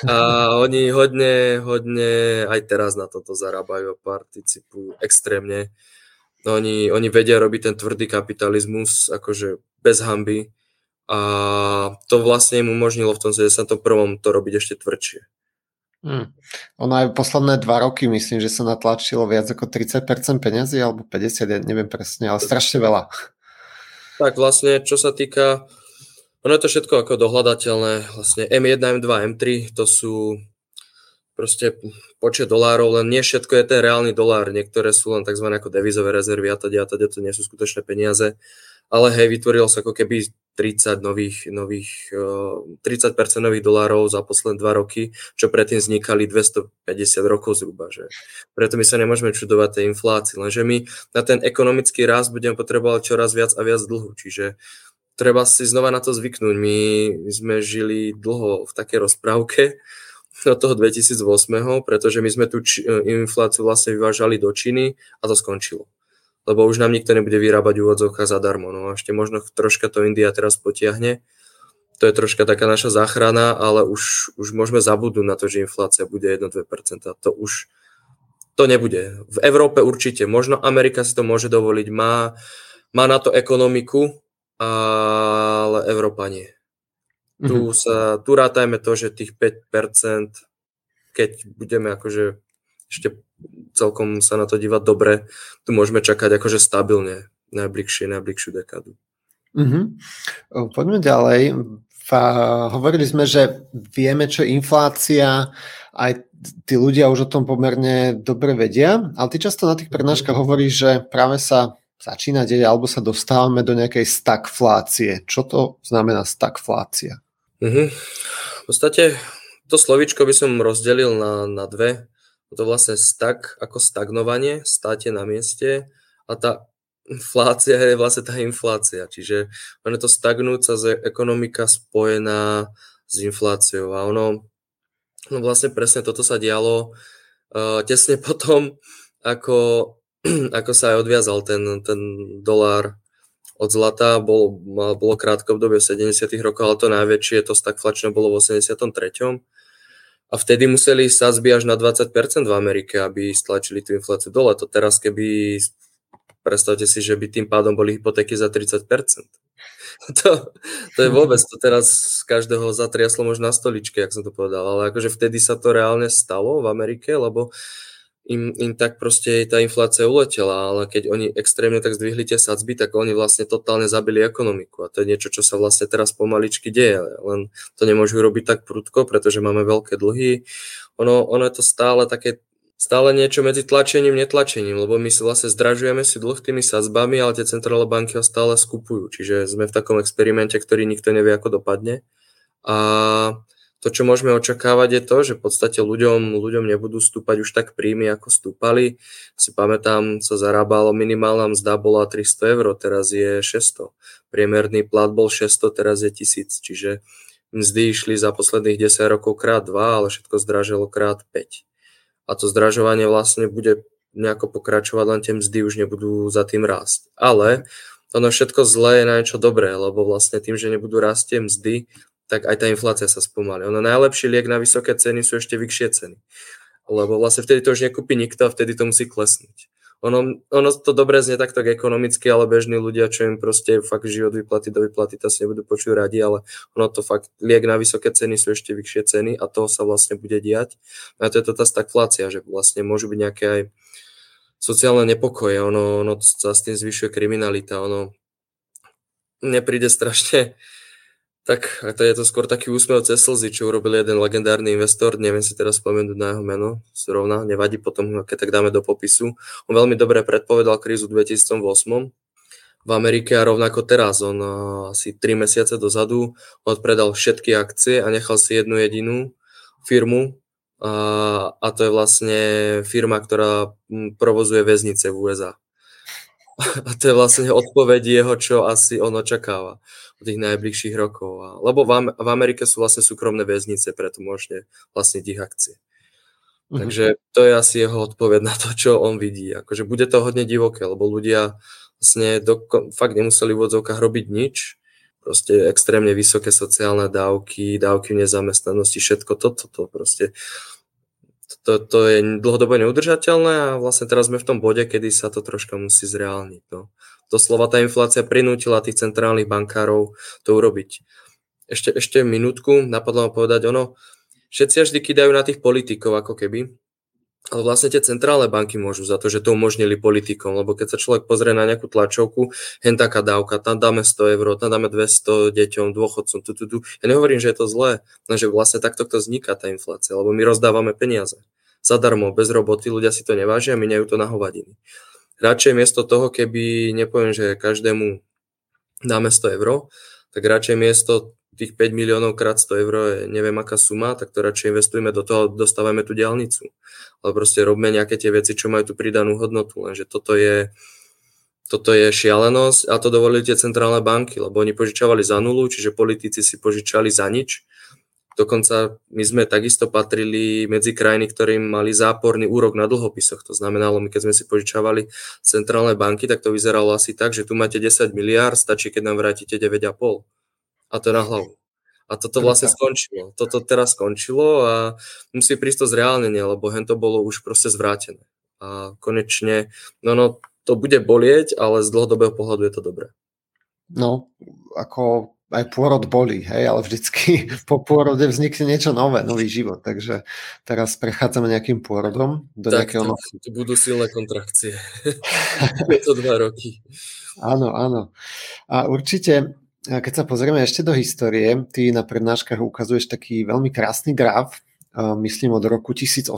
A oni hodne, hodne aj teraz na toto zarábajú a participujú extrémne. Oni, oni vedia robiť ten tvrdý kapitalizmus, akože bez hamby. A to vlastne im umožnilo v tom 71. to robiť ešte tvrdšie. Hmm. Ono aj posledné dva roky myslím, že sa natlačilo viac ako 30% peniazy alebo 50, ja neviem presne, ale strašne veľa. Tak vlastne, čo sa týka, ono je to všetko ako dohľadateľné, vlastne M1, M2, M3, to sú proste počet dolárov, len nie všetko je ten reálny dolár, niektoré sú len tzv. ako devizové rezervy a teda, a teda to nie sú skutočné peniaze ale hej, vytvorilo sa ako keby 30 nových, nových, 30% eh, nových dolárov za posledné dva roky, čo predtým vznikali 250 rokov zhruba. Že? Preto my sa nemôžeme čudovať tej inflácii, lenže my na ten ekonomický rast budeme potrebovať čoraz viac a viac dlhu, čiže treba si znova na to zvyknúť. My, my sme žili dlho v takej rozprávke od toho 2008, pretože my sme tú či, infláciu vlastne vyvážali do Číny a to skončilo lebo už nám nikto nebude vyrábať úvodzovka zadarmo. No a ešte možno troška to India teraz potiahne. To je troška taká naša záchrana, ale už, už môžeme zabudnúť na to, že inflácia bude 1-2%. To už to nebude. V Európe určite. Možno Amerika si to môže dovoliť. Má, má na to ekonomiku, ale Európa nie. Mm-hmm. Tu, mhm. sa, tu rátajme to, že tých 5%, keď budeme akože ešte celkom sa na to dívať dobre. Tu môžeme čakať akože stabilne najbližšie, najbližšiu dekádu. Mm-hmm. Poďme ďalej. Hovorili sme, že vieme, čo je inflácia, aj tí ľudia už o tom pomerne dobre vedia, ale ty často na tých prednáškach hovoríš, že práve sa začína deť, alebo sa dostávame do nejakej stagflácie. Čo to znamená stagflácia? Mm-hmm. V podstate to slovičko by som rozdelil na, na dve to vlastne stag ako stagnovanie, státe na mieste a tá inflácia je vlastne tá inflácia. Čiže ono to stagnúca ekonomika spojená s infláciou. A ono, no vlastne presne toto sa dialo uh, tesne potom, ako, ako sa aj odviazal ten, ten dolár od zlata, bol, bolo krátko obdobie 70 rokov, ale to najväčšie, to stagflačné bolo v 83 a vtedy museli sazby až na 20% v Amerike, aby stlačili tú infláciu dole. To teraz, keby predstavte si, že by tým pádom boli hypotéky za 30%. To, to je vôbec, to teraz každého zatriaslo možno na stoličke, jak som to povedal, ale akože vtedy sa to reálne stalo v Amerike, lebo im, im tak proste tá inflácia uletela, ale keď oni extrémne tak zdvihli tie sadzby, tak oni vlastne totálne zabili ekonomiku a to je niečo, čo sa vlastne teraz pomaličky deje, len to nemôžu robiť tak prudko, pretože máme veľké dlhy. Ono, ono je to stále také stále niečo medzi tlačením a netlačením, lebo my si vlastne zdražujeme si dlh tými sadzbami, ale tie centrálne banky ho stále skupujú. Čiže sme v takom experimente, ktorý nikto nevie, ako dopadne. A to, čo môžeme očakávať, je to, že v podstate ľuďom, ľuďom nebudú stúpať už tak príjmy, ako stúpali. Si pamätám, sa zarábalo, minimálna mzda bola 300 eur, teraz je 600. Priemerný plat bol 600, teraz je 1000. Čiže mzdy išli za posledných 10 rokov krát 2, ale všetko zdražilo krát 5. A to zdražovanie vlastne bude nejako pokračovať, len tie mzdy už nebudú za tým rásť. Ale ono všetko zlé je na niečo dobré, lebo vlastne tým, že nebudú rásť tie mzdy, tak aj tá inflácia sa spomalí. Ono najlepší liek na vysoké ceny sú ešte vyššie ceny. Lebo vlastne vtedy to už nekúpi nikto a vtedy to musí klesnúť. Ono, ono to dobre znie takto ekonomicky, ale bežní ľudia, čo im proste fakt žijú od vyplaty do vyplaty, to si nebudú počuť radi, ale ono to fakt, liek na vysoké ceny sú ešte vyššie ceny a toho sa vlastne bude diať. A to je to tá stagflácia, že vlastne môžu byť nejaké aj sociálne nepokoje, ono, ono sa s tým zvyšuje kriminalita, ono nepríde strašne tak to je to skôr taký úsmev cez slzy, čo urobil jeden legendárny investor, neviem si teraz spomenúť na jeho meno, zrovna, nevadí potom, keď tak dáme do popisu. On veľmi dobre predpovedal krízu v 2008 v Amerike a rovnako teraz. On asi 3 mesiace dozadu odpredal všetky akcie a nechal si jednu jedinú firmu a, a to je vlastne firma, ktorá provozuje väznice v USA. A to je vlastne odpoveď jeho, čo asi on očakáva od tých najbližších rokov. A, lebo v, v Amerike sú vlastne súkromné väznice, preto môžete vlastniť ich akcie. Mm-hmm. Takže to je asi jeho odpoveď na to, čo on vidí. Akože bude to hodne divoké, lebo ľudia vlastne do, fakt nemuseli v odzovkách robiť nič, proste extrémne vysoké sociálne dávky, dávky v nezamestnanosti, všetko toto, to, to proste to, to je dlhodobo neudržateľné a vlastne teraz sme v tom bode, kedy sa to troška musí zreálniť. No. slova tá inflácia prinútila tých centrálnych bankárov to urobiť. Ešte, ešte minútku, napadlo ma povedať ono, všetci až kydajú na tých politikov ako keby, ale vlastne tie centrálne banky môžu za to, že to umožnili politikom, lebo keď sa človek pozrie na nejakú tlačovku, hen taká dávka, tam dáme 100 eur, tam dáme 200 deťom, dôchodcom, tu, tu, tu. Ja nehovorím, že je to zlé, že vlastne takto to vzniká tá inflácia, lebo my rozdávame peniaze. Zadarmo, bez roboty, ľudia si to nevážia, miniajú to na hovadiny. Radšej miesto toho, keby, nepoviem, že každému dáme 100 eur, tak radšej miesto tých 5 miliónov krát 100 eur je neviem aká suma, tak to radšej investujeme do toho, dostávame tú diálnicu. Ale proste robme nejaké tie veci, čo majú tú pridanú hodnotu, lenže toto je, toto je šialenosť a to dovolili tie centrálne banky, lebo oni požičavali za nulu, čiže politici si požičali za nič. Dokonca my sme takisto patrili medzi krajiny, ktorým mali záporný úrok na dlhopisoch. To znamenalo, my keď sme si požičavali centrálne banky, tak to vyzeralo asi tak, že tu máte 10 miliárd, stačí, keď nám vrátite 9,5 a to na hlavu. A toto vlastne skončilo. Toto teraz skončilo a musí prísť to zreálnenie, lebo hen to bolo už proste zvrátené. A konečne, no no, to bude bolieť, ale z dlhodobého pohľadu je to dobré. No, ako aj pôrod bolí, hej, ale vždycky po pôrode vznikne niečo nové, nový život, takže teraz prechádzame nejakým pôrodom do tak, nejakého... Tak, to budú silné kontrakcie. je to dva roky. Áno, áno. A určite keď sa pozrieme ešte do histórie, ty na prednáškach ukazuješ taký veľmi krásny graf, myslím od roku 1800,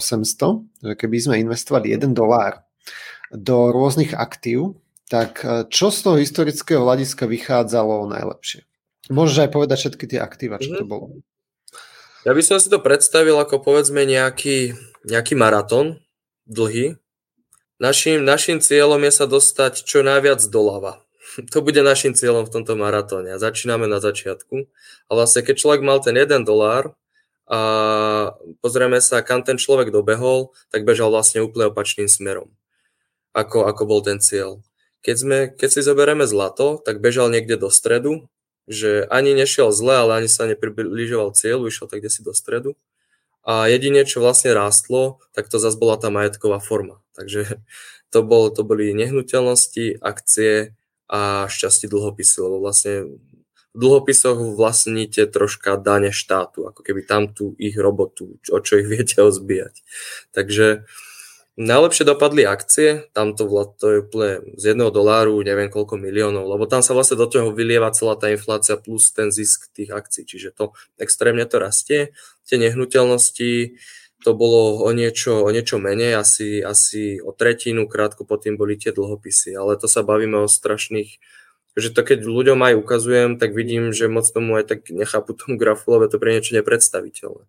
že keby sme investovali 1 dolár do rôznych aktív, tak e, čo z toho historického hľadiska vychádzalo najlepšie? Môžeš aj povedať všetky tie aktíva, čo to mhm. bolo. Ja by som si to predstavil ako povedzme nejaký, nejaký maratón dlhý. Našim, našim cieľom je sa dostať čo najviac doľava to bude našim cieľom v tomto maratóne. Začíname na začiatku. A vlastne, keď človek mal ten 1 dolár a pozrieme sa, kam ten človek dobehol, tak bežal vlastne úplne opačným smerom, ako, ako bol ten cieľ. Keď, sme, keď si zoberieme zlato, tak bežal niekde do stredu, že ani nešiel zle, ale ani sa nepribližoval cieľu, išiel tak si do stredu. A jedine, čo vlastne rástlo, tak to zase bola tá majetková forma. Takže to, bol, to boli nehnuteľnosti, akcie, a šťastí dlhopisy, lebo vlastne v dlhopisoch vlastníte troška dane štátu, ako keby tam tú ich robotu, o čo ich viete ozbíjať. Takže najlepšie dopadli akcie, tam to, to je úplne z jedného doláru neviem koľko miliónov, lebo tam sa vlastne do toho vylieva celá tá inflácia plus ten zisk tých akcií, čiže to extrémne to rastie. Tie nehnuteľnosti, to bolo o niečo, o niečo menej, asi, asi o tretinu, krátko potom boli tie dlhopisy, ale to sa bavíme o strašných, že to keď ľuďom aj ukazujem, tak vidím, že moc tomu aj tak nechápu tomu grafu, lebo to pre niečo nepredstaviteľné.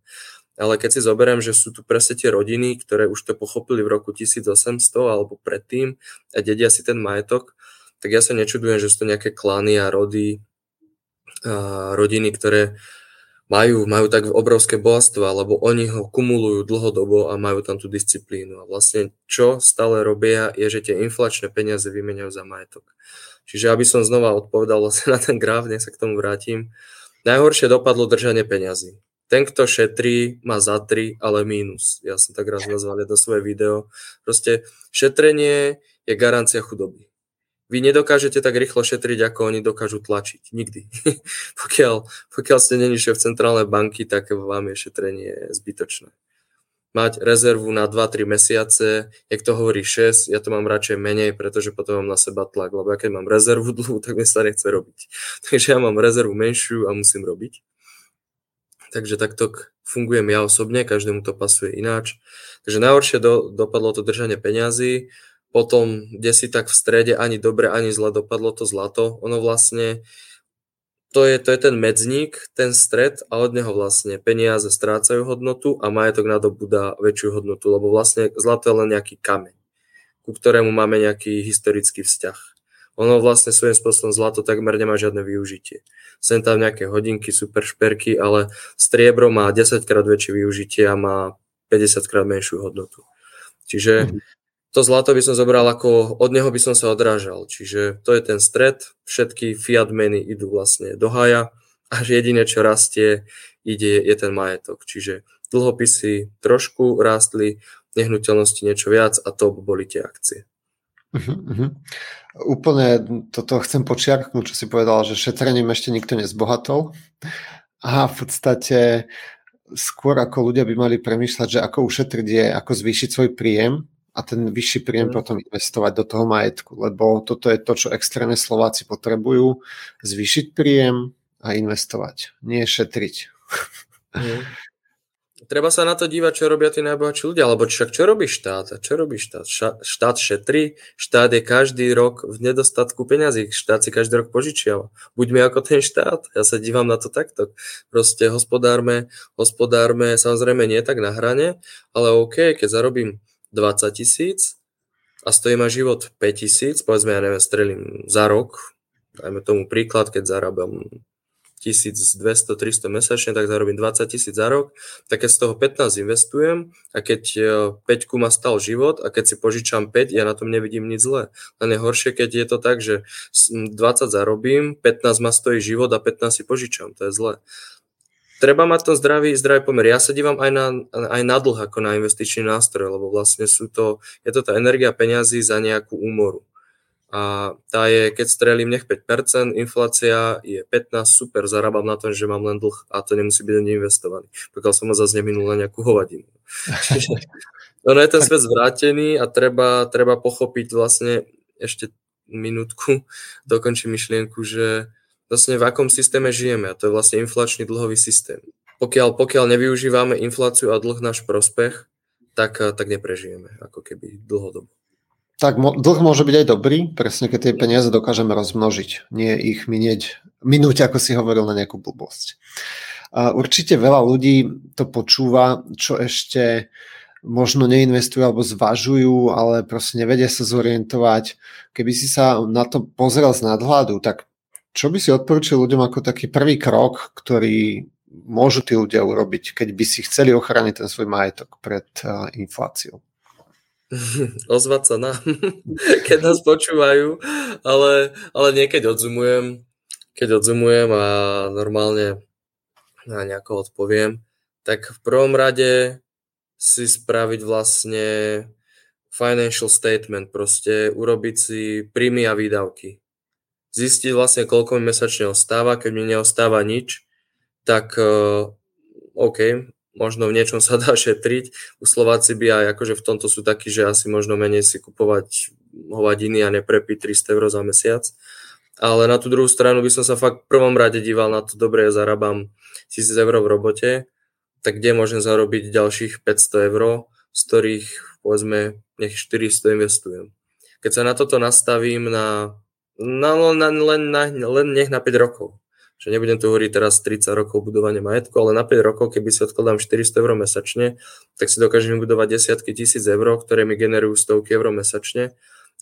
Ale keď si zoberiem, že sú tu presne tie rodiny, ktoré už to pochopili v roku 1800 alebo predtým a dedia si ten majetok, tak ja sa nečudujem, že sú to nejaké klany a rody, a rodiny, ktoré majú, majú tak obrovské bohatstva, lebo oni ho kumulujú dlhodobo a majú tam tú disciplínu. A vlastne čo stále robia, je, že tie inflačné peniaze vymeniajú za majetok. Čiže aby som znova odpovedal vlastne na ten graf, nech sa k tomu vrátim, najhoršie dopadlo držanie peňazí. Ten, kto šetrí, má za 3, ale mínus. Ja som tak raz nazval jedno svoje video. Proste šetrenie je garancia chudoby. Vy nedokážete tak rýchlo šetriť, ako oni dokážu tlačiť. Nikdy. pokiaľ, pokiaľ ste není v centrálnej banky, tak vám je šetrenie zbytočné. Mať rezervu na 2-3 mesiace, jak to hovorí 6, ja to mám radšej menej, pretože potom mám na seba tlak, lebo ja keď mám rezervu dlhú, tak mi sa nechce robiť. Takže ja mám rezervu menšiu a musím robiť. Takže takto fungujem ja osobne, každému to pasuje ináč. Takže najhoršie do, dopadlo to držanie peňazí, potom, kde si tak v strede ani dobre, ani zle dopadlo to zlato. Ono vlastne, to je, to je ten medzník, ten stred a od neho vlastne peniaze strácajú hodnotu a majetok nadobúda väčšiu hodnotu, lebo vlastne zlato je len nejaký kameň, ku ktorému máme nejaký historický vzťah. Ono vlastne svojím spôsobom zlato takmer nemá žiadne využitie. Sem tam nejaké hodinky, super šperky, ale striebro má 10 krát väčšie využitie a má 50 krát menšiu hodnotu. Čiže mm-hmm to zlato by som zobral ako, od neho by som sa odrážal. Čiže to je ten stred, všetky fiat meny idú vlastne do haja a jediné, čo rastie, ide, je ten majetok. Čiže dlhopisy trošku rástli, nehnuteľnosti niečo viac a to boli tie akcie. Uh-huh. Úplne toto chcem počiarknúť, čo si povedal, že šetrením ešte nikto nezbohatol. A v podstate skôr ako ľudia by mali premýšľať, že ako ušetriť je, ako zvýšiť svoj príjem, a ten vyšší príjem mm. potom investovať do toho majetku, lebo toto je to, čo extrémne Slováci potrebujú, zvýšiť príjem a investovať, nie šetriť. Mm. Treba sa na to dívať, čo robia tí najbohatší ľudia, alebo však čo robí štát? Čo robí štát? Štát šetrí, štát je každý rok v nedostatku peňazí, štát si každý rok požičiava. Buďme ako ten štát, ja sa dívam na to takto. Proste hospodárme, hospodárme, samozrejme nie tak na hrane, ale OK, keď zarobím 20 tisíc a stojí ma život 5 tisíc, povedzme, ja neviem, strelím za rok, dajme tomu príklad, keď zarábam 1200-300 mesačne, tak zarobím 20 tisíc za rok, tak keď z toho 15 investujem a keď 5 e, ma stal život a keď si požičam 5, ja na tom nevidím nič zlé. Len je horšie, keď je to tak, že 20 zarobím, 15 ma stojí život a 15 si požičam, to je zlé treba mať to zdravý, zdravý pomer. Ja sa dívam aj na, aj na dlh ako na investičný nástroj, lebo vlastne sú to, je to tá energia peňazí za nejakú úmoru. A tá je, keď strelím nech 5%, inflácia je 15, super, zarábam na tom, že mám len dlh a to nemusí byť ani investovaný, pokiaľ som ho zase neminul na nejakú hovadinu. Ono je ten svet zvrátený a treba, treba pochopiť vlastne ešte minútku, dokončím myšlienku, že vlastne v akom systéme žijeme a to je vlastne inflačný dlhový systém. Pokiaľ, pokiaľ nevyužívame infláciu a dlh náš prospech, tak, tak neprežijeme ako keby dlhodobo. Tak dlh môže byť aj dobrý, presne keď tie peniaze dokážeme rozmnožiť, nie ich minieť, minúť, ako si hovoril, na nejakú blbosť. Určite veľa ľudí to počúva, čo ešte možno neinvestujú alebo zvažujú, ale proste nevedia sa zorientovať. Keby si sa na to pozrel z nadhľadu, tak čo by si odporučil ľuďom ako taký prvý krok, ktorý môžu tí ľudia urobiť, keď by si chceli ochrániť ten svoj majetok pred uh, infláciou? Ozvať sa na, keď nás počúvajú, ale, ale niekedy odzumujem, keď odzumujem a normálne na nejako odpoviem, tak v prvom rade si spraviť vlastne financial statement, proste urobiť si príjmy a výdavky zistiť vlastne, koľko mi mesačne ostáva. Keď mi neostáva nič, tak uh, OK, možno v niečom sa dá šetriť. U Slováci by aj akože v tomto sú takí, že asi možno menej si kupovať hovadiny a neprepiť 300 eur za mesiac. Ale na tú druhú stranu by som sa fakt v prvom rade díval na to, dobre, ja zarábam 1000 eur v robote, tak kde môžem zarobiť ďalších 500 eur, z ktorých povedzme nech 400 investujem. Keď sa na toto nastavím na No, len, len, len nech na 5 rokov. Že nebudem tu hovoriť teraz 30 rokov budovania majetku, ale na 5 rokov, keby si odkladám 400 eur mesačne, tak si dokážem vybudovať desiatky tisíc eur, ktoré mi generujú stovky eur mesačne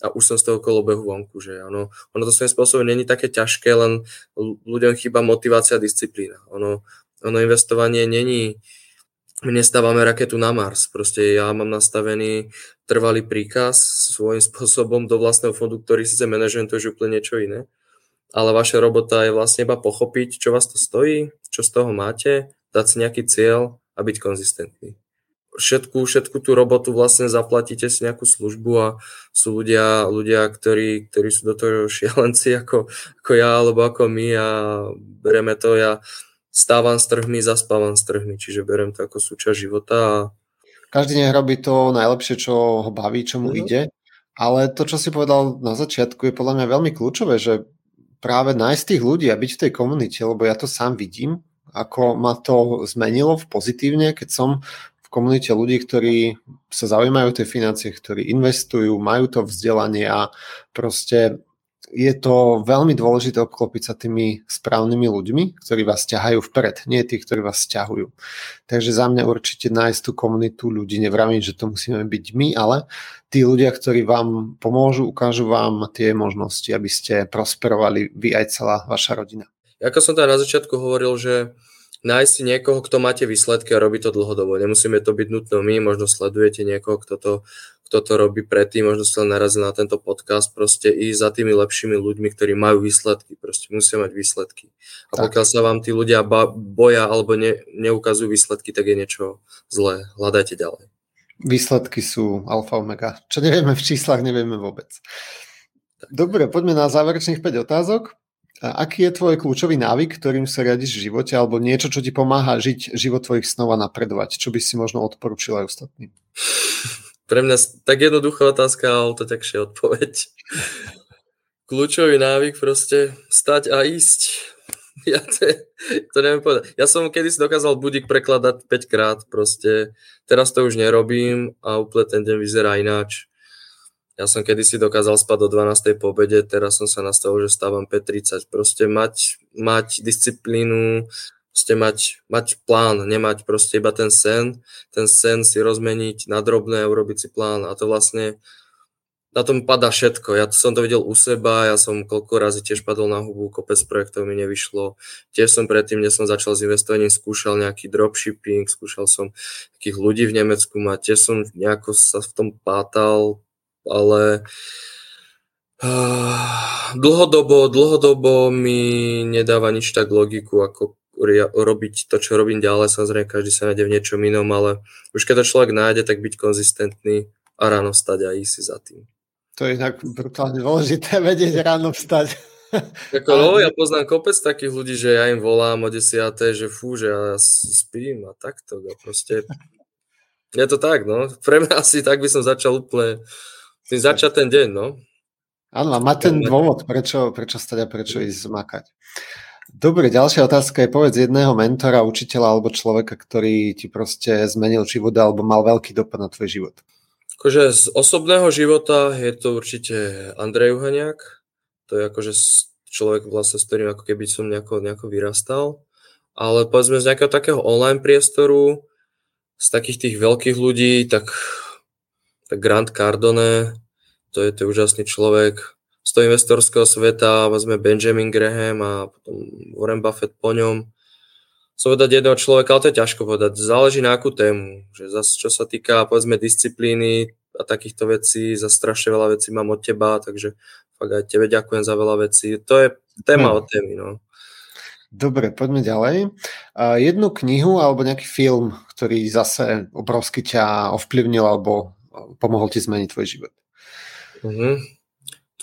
a už som z toho kolobehu vonku, že áno. Ono to svojím spôsobom není také ťažké, len ľuďom chýba motivácia a disciplína. Ono, ono investovanie není, my nestávame raketu na Mars. Proste ja mám nastavený trvalý príkaz svojím spôsobom do vlastného fondu, ktorý síce manažujem, to je úplne niečo iné. Ale vaša robota je vlastne iba pochopiť, čo vás to stojí, čo z toho máte, dať si nejaký cieľ a byť konzistentný. Všetku, všetku tú robotu vlastne zaplatíte si nejakú službu a sú ľudia, ľudia ktorí, ktorí sú do toho šialenci ako, ako ja alebo ako my a bereme to. Ja stávam s trhmi, zaspávam s trhmi, čiže berem to ako súčasť života. A... Každý nech robí to najlepšie, čo ho baví, čo mu mm-hmm. ide, ale to, čo si povedal na začiatku, je podľa mňa veľmi kľúčové, že práve nájsť tých ľudí a byť v tej komunite, lebo ja to sám vidím, ako ma to zmenilo v pozitívne, keď som v komunite ľudí, ktorí sa zaujímajú o tie financie, ktorí investujú, majú to vzdelanie a proste je to veľmi dôležité obklopiť sa tými správnymi ľuďmi, ktorí vás ťahajú vpred, nie tí, ktorí vás ťahujú. Takže za mňa určite nájsť tú komunitu ľudí, nevravím, že to musíme byť my, ale tí ľudia, ktorí vám pomôžu, ukážu vám tie možnosti, aby ste prosperovali vy aj celá vaša rodina. Ako som tam na začiatku hovoril, že nájsť niekoho, kto máte výsledky a robí to dlhodobo. Nemusíme to byť nutno my, možno sledujete niekoho, kto to kto to robí predtým, možno sa narazil na tento podcast, proste i za tými lepšími ľuďmi, ktorí majú výsledky, proste musia mať výsledky. A tak. pokiaľ sa vám tí ľudia boja alebo ne, neukazujú výsledky, tak je niečo zlé. Hľadajte ďalej. Výsledky sú alfa omega. Čo nevieme v číslach, nevieme vôbec. Dobre, poďme na záverečných 5 otázok. A aký je tvoj kľúčový návyk, ktorým sa riadiš v živote, alebo niečo, čo ti pomáha žiť život tvojich snov a napredovať? Čo by si možno odporučil aj ostatným? Pre mňa tak jednoduchá otázka, ale to ťažšia odpoveď. Kľúčový návyk proste stať a ísť. Ja to, to neviem povedať. Ja som kedy si dokázal budík prekladať 5 krát proste. Teraz to už nerobím a úplne ten deň vyzerá ináč. Ja som kedy si dokázal spať do 12. po obede, teraz som sa nastavil, že stávam 5.30. Proste mať, mať disciplínu, proste mať, mať plán, nemať proste iba ten sen, ten sen si rozmeniť na drobné urobiť si plán a to vlastne na tom padá všetko. Ja som to videl u seba, ja som koľko razy tiež padol na hubu, kopec projektov mi nevyšlo. Tiež som predtým, než som začal s investovaním, skúšal nejaký dropshipping, skúšal som takých ľudí v Nemecku mať, tiež som nejako sa v tom pátal, ale dlhodobo, dlhodobo mi nedáva nič tak logiku, ako robiť to, čo robím ďalej. Samozrejme, každý sa nájde v niečom inom, ale už keď to človek nájde, tak byť konzistentný a ráno vstať a ísť si za tým. To je inak brutálne dôležité, vedieť ráno vstať. Ako, no, ja poznám kopec takých ľudí, že ja im volám o 10. že fú, že ja spím a takto. A proste je to tak, no. Pre mňa asi tak by som začal úplne tým začať ten deň, no. Áno, a má ten dôvod, prečo, prečo stať a prečo ísť zmakať. Dobre, ďalšia otázka je povedz jedného mentora, učiteľa alebo človeka, ktorý ti proste zmenil život alebo mal veľký dopad na tvoj život. Akože z osobného života je to určite Andrej Uhaniak. To je akože človek vlastne, s ktorým ako keby som nejako, nejako vyrastal. Ale povedzme z nejakého takého online priestoru, z takých tých veľkých ľudí, tak, tak Grant Cardone, to je to úžasný človek, z toho investorského sveta, vezme Benjamin Graham a potom Warren Buffett po ňom. Som povedať jedného človeka, ale to je ťažko povedať. Záleží na akú tému. Že zase, čo sa týka, povedzme, disciplíny a takýchto vecí, za strašne veľa vecí mám od teba, takže fakt aj tebe ďakujem za veľa vecí. To je téma hmm. od témy, no. Dobre, poďme ďalej. Uh, jednu knihu alebo nejaký film, ktorý zase obrovsky ťa ovplyvnil alebo pomohol ti zmeniť tvoj život. Uh-huh.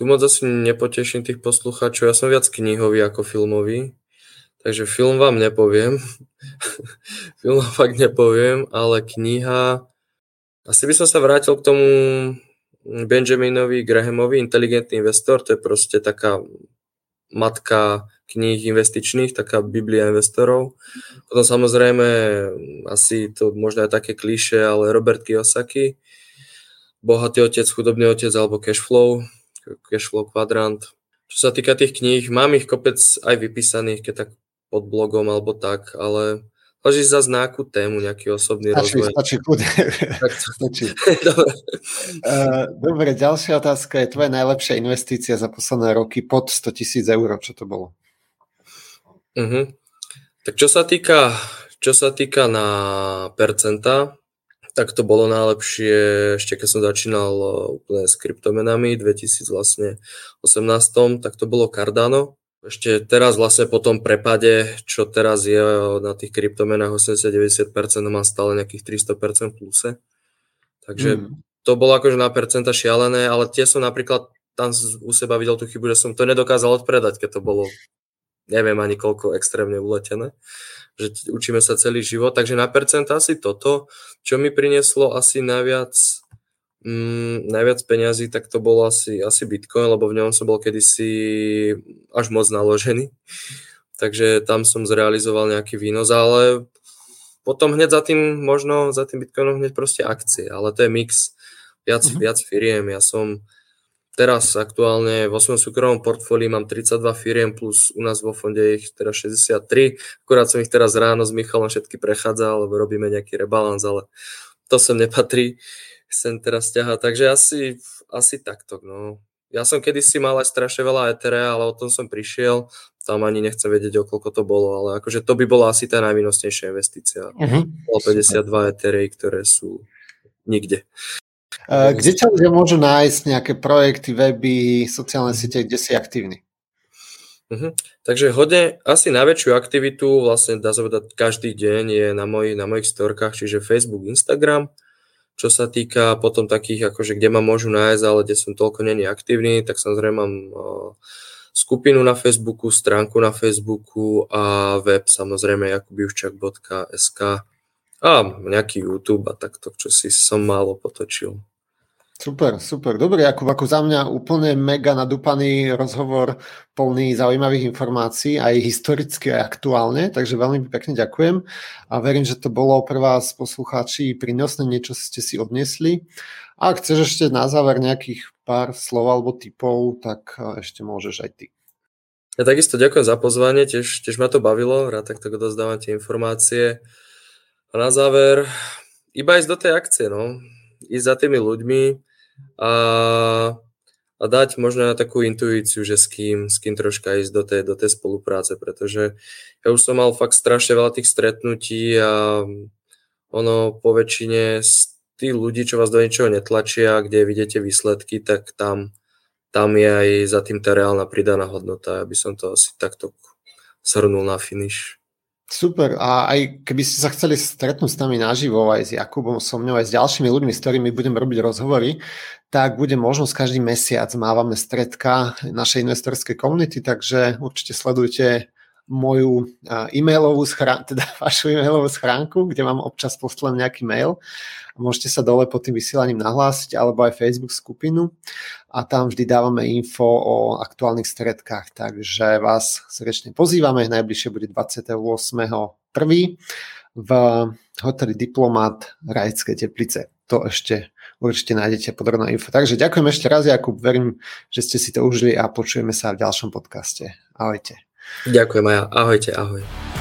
Tu moc asi nepoteším tých poslucháčov, ja som viac knihový ako filmový, takže film vám nepoviem. film vám fakt nepoviem, ale kniha... Asi by som sa vrátil k tomu Benjaminovi Grahamovi, Inteligentný investor, to je proste taká matka kníh investičných, taká biblia investorov. Potom samozrejme, asi to možno je také kliše, ale Robert Kiyosaki, Bohatý otec, chudobný otec alebo Cashflow, Cashflow kvadrant. Čo sa týka tých kníh, mám ich kopec aj vypísaných, keď tak pod blogom alebo tak, ale Leží za nejakú tému, nejaký osobný stačí, rozvoj. Stačí, stačí. Dobre. Uh, dobre, ďalšia otázka je tvoja najlepšia investícia za posledné roky pod 100 tisíc eur, čo to bolo? Uh-huh. Tak čo sa týka, čo sa týka na percenta, tak to bolo najlepšie ešte keď som začínal eh, úplne s kryptomenami v 2018, tak to bolo Cardano. Ešte teraz vlastne po tom prepade, čo teraz je na tých kryptomenách 80-90%, má stále nejakých 300% pluse. Takže mm. to bolo akože na percenta šialené, ale tie som napríklad tam u seba videl tú chybu, že som to nedokázal odpredať, keď to bolo neviem ani koľko extrémne uletené že učíme sa celý život, takže na percent asi toto, čo mi prinieslo asi najviac, mm, najviac peňazí, tak to bolo asi, asi Bitcoin, lebo v ňom som bol kedysi až moc naložený, takže tam som zrealizoval nejaký výnos, ale potom hneď za tým, možno za tým Bitcoinom hneď proste akcie, ale to je mix viac, uh-huh. viac firiem. Ja som teraz aktuálne vo svojom súkromnom portfóliu mám 32 firiem plus u nás vo fonde ich teraz 63. Akurát som ich teraz ráno s Michalom všetky prechádzal, lebo robíme nejaký rebalans, ale to sem nepatrí. Sem teraz ťaha, takže asi, asi takto. No. Ja som kedysi mal aj strašne veľa Etherea, ale o tom som prišiel tam ani nechcem vedieť, o koľko to bolo, ale akože to by bola asi tá najvýnosnejšia investícia. Uh-huh. 52 Ethereum, ktoré sú nikde. Kde ťa ľudia môžu nájsť nejaké projekty, weby, sociálne mhm. siete, kde si aktívny? Uh-huh. Takže hodne, asi najväčšiu aktivitu vlastne dá sa povedať každý deň je na, moj, na mojich storkách, čiže Facebook, Instagram. Čo sa týka potom takých, akože kde ma môžu nájsť, ale kde som toľko není aktívny, tak samozrejme mám uh, skupinu na Facebooku, stránku na Facebooku a web samozrejme jakubiuščak.sk a nejaký YouTube a takto, čo si som málo potočil. Super, super. Dobre, Jakub, ako za mňa úplne mega nadúpaný rozhovor plný zaujímavých informácií, aj historicky, aj aktuálne, takže veľmi pekne ďakujem a verím, že to bolo pre vás poslucháči prínosné, niečo ste si odnesli. A ak chceš ešte na záver nejakých pár slov alebo typov, tak ešte môžeš aj ty. Ja takisto ďakujem za pozvanie, tiež, tiež ma to bavilo, rád takto dozdávam tie informácie. A na záver, iba ísť do tej akcie, no. Ísť za tými ľuďmi, a, a dať možno na takú intuíciu, že s kým, s kým troška ísť do tej, do tej spolupráce, pretože ja už som mal fakt strašne veľa tých stretnutí a ono po väčšine z tých ľudí, čo vás do ničoho netlačia, kde vidíte výsledky, tak tam, tam je aj za tým tá reálna pridaná hodnota. Aby som to asi takto shrnul na finish. Super. A aj keby ste sa chceli stretnúť s nami naživo, aj s Jakubom, so mňou, aj s ďalšími ľuďmi, s ktorými budem robiť rozhovory, tak bude možnosť každý mesiac. Mávame stredka našej investorskej komunity, takže určite sledujte moju e-mailovú schránku, teda vašu e-mailovú schránku, kde vám občas poslem nejaký mail. Môžete sa dole pod tým vysielaním nahlásiť, alebo aj Facebook skupinu a tam vždy dávame info o aktuálnych stredkách, takže vás srdečne pozývame. Najbližšie bude 28.1. v hoteli Diplomat Rajské Teplice. To ešte určite nájdete podrobná info. Takže ďakujem ešte raz, Jakub. Verím, že ste si to užili a počujeme sa v ďalšom podcaste. Ahojte. Ďakujem aj ja. Ahojte, ahoj.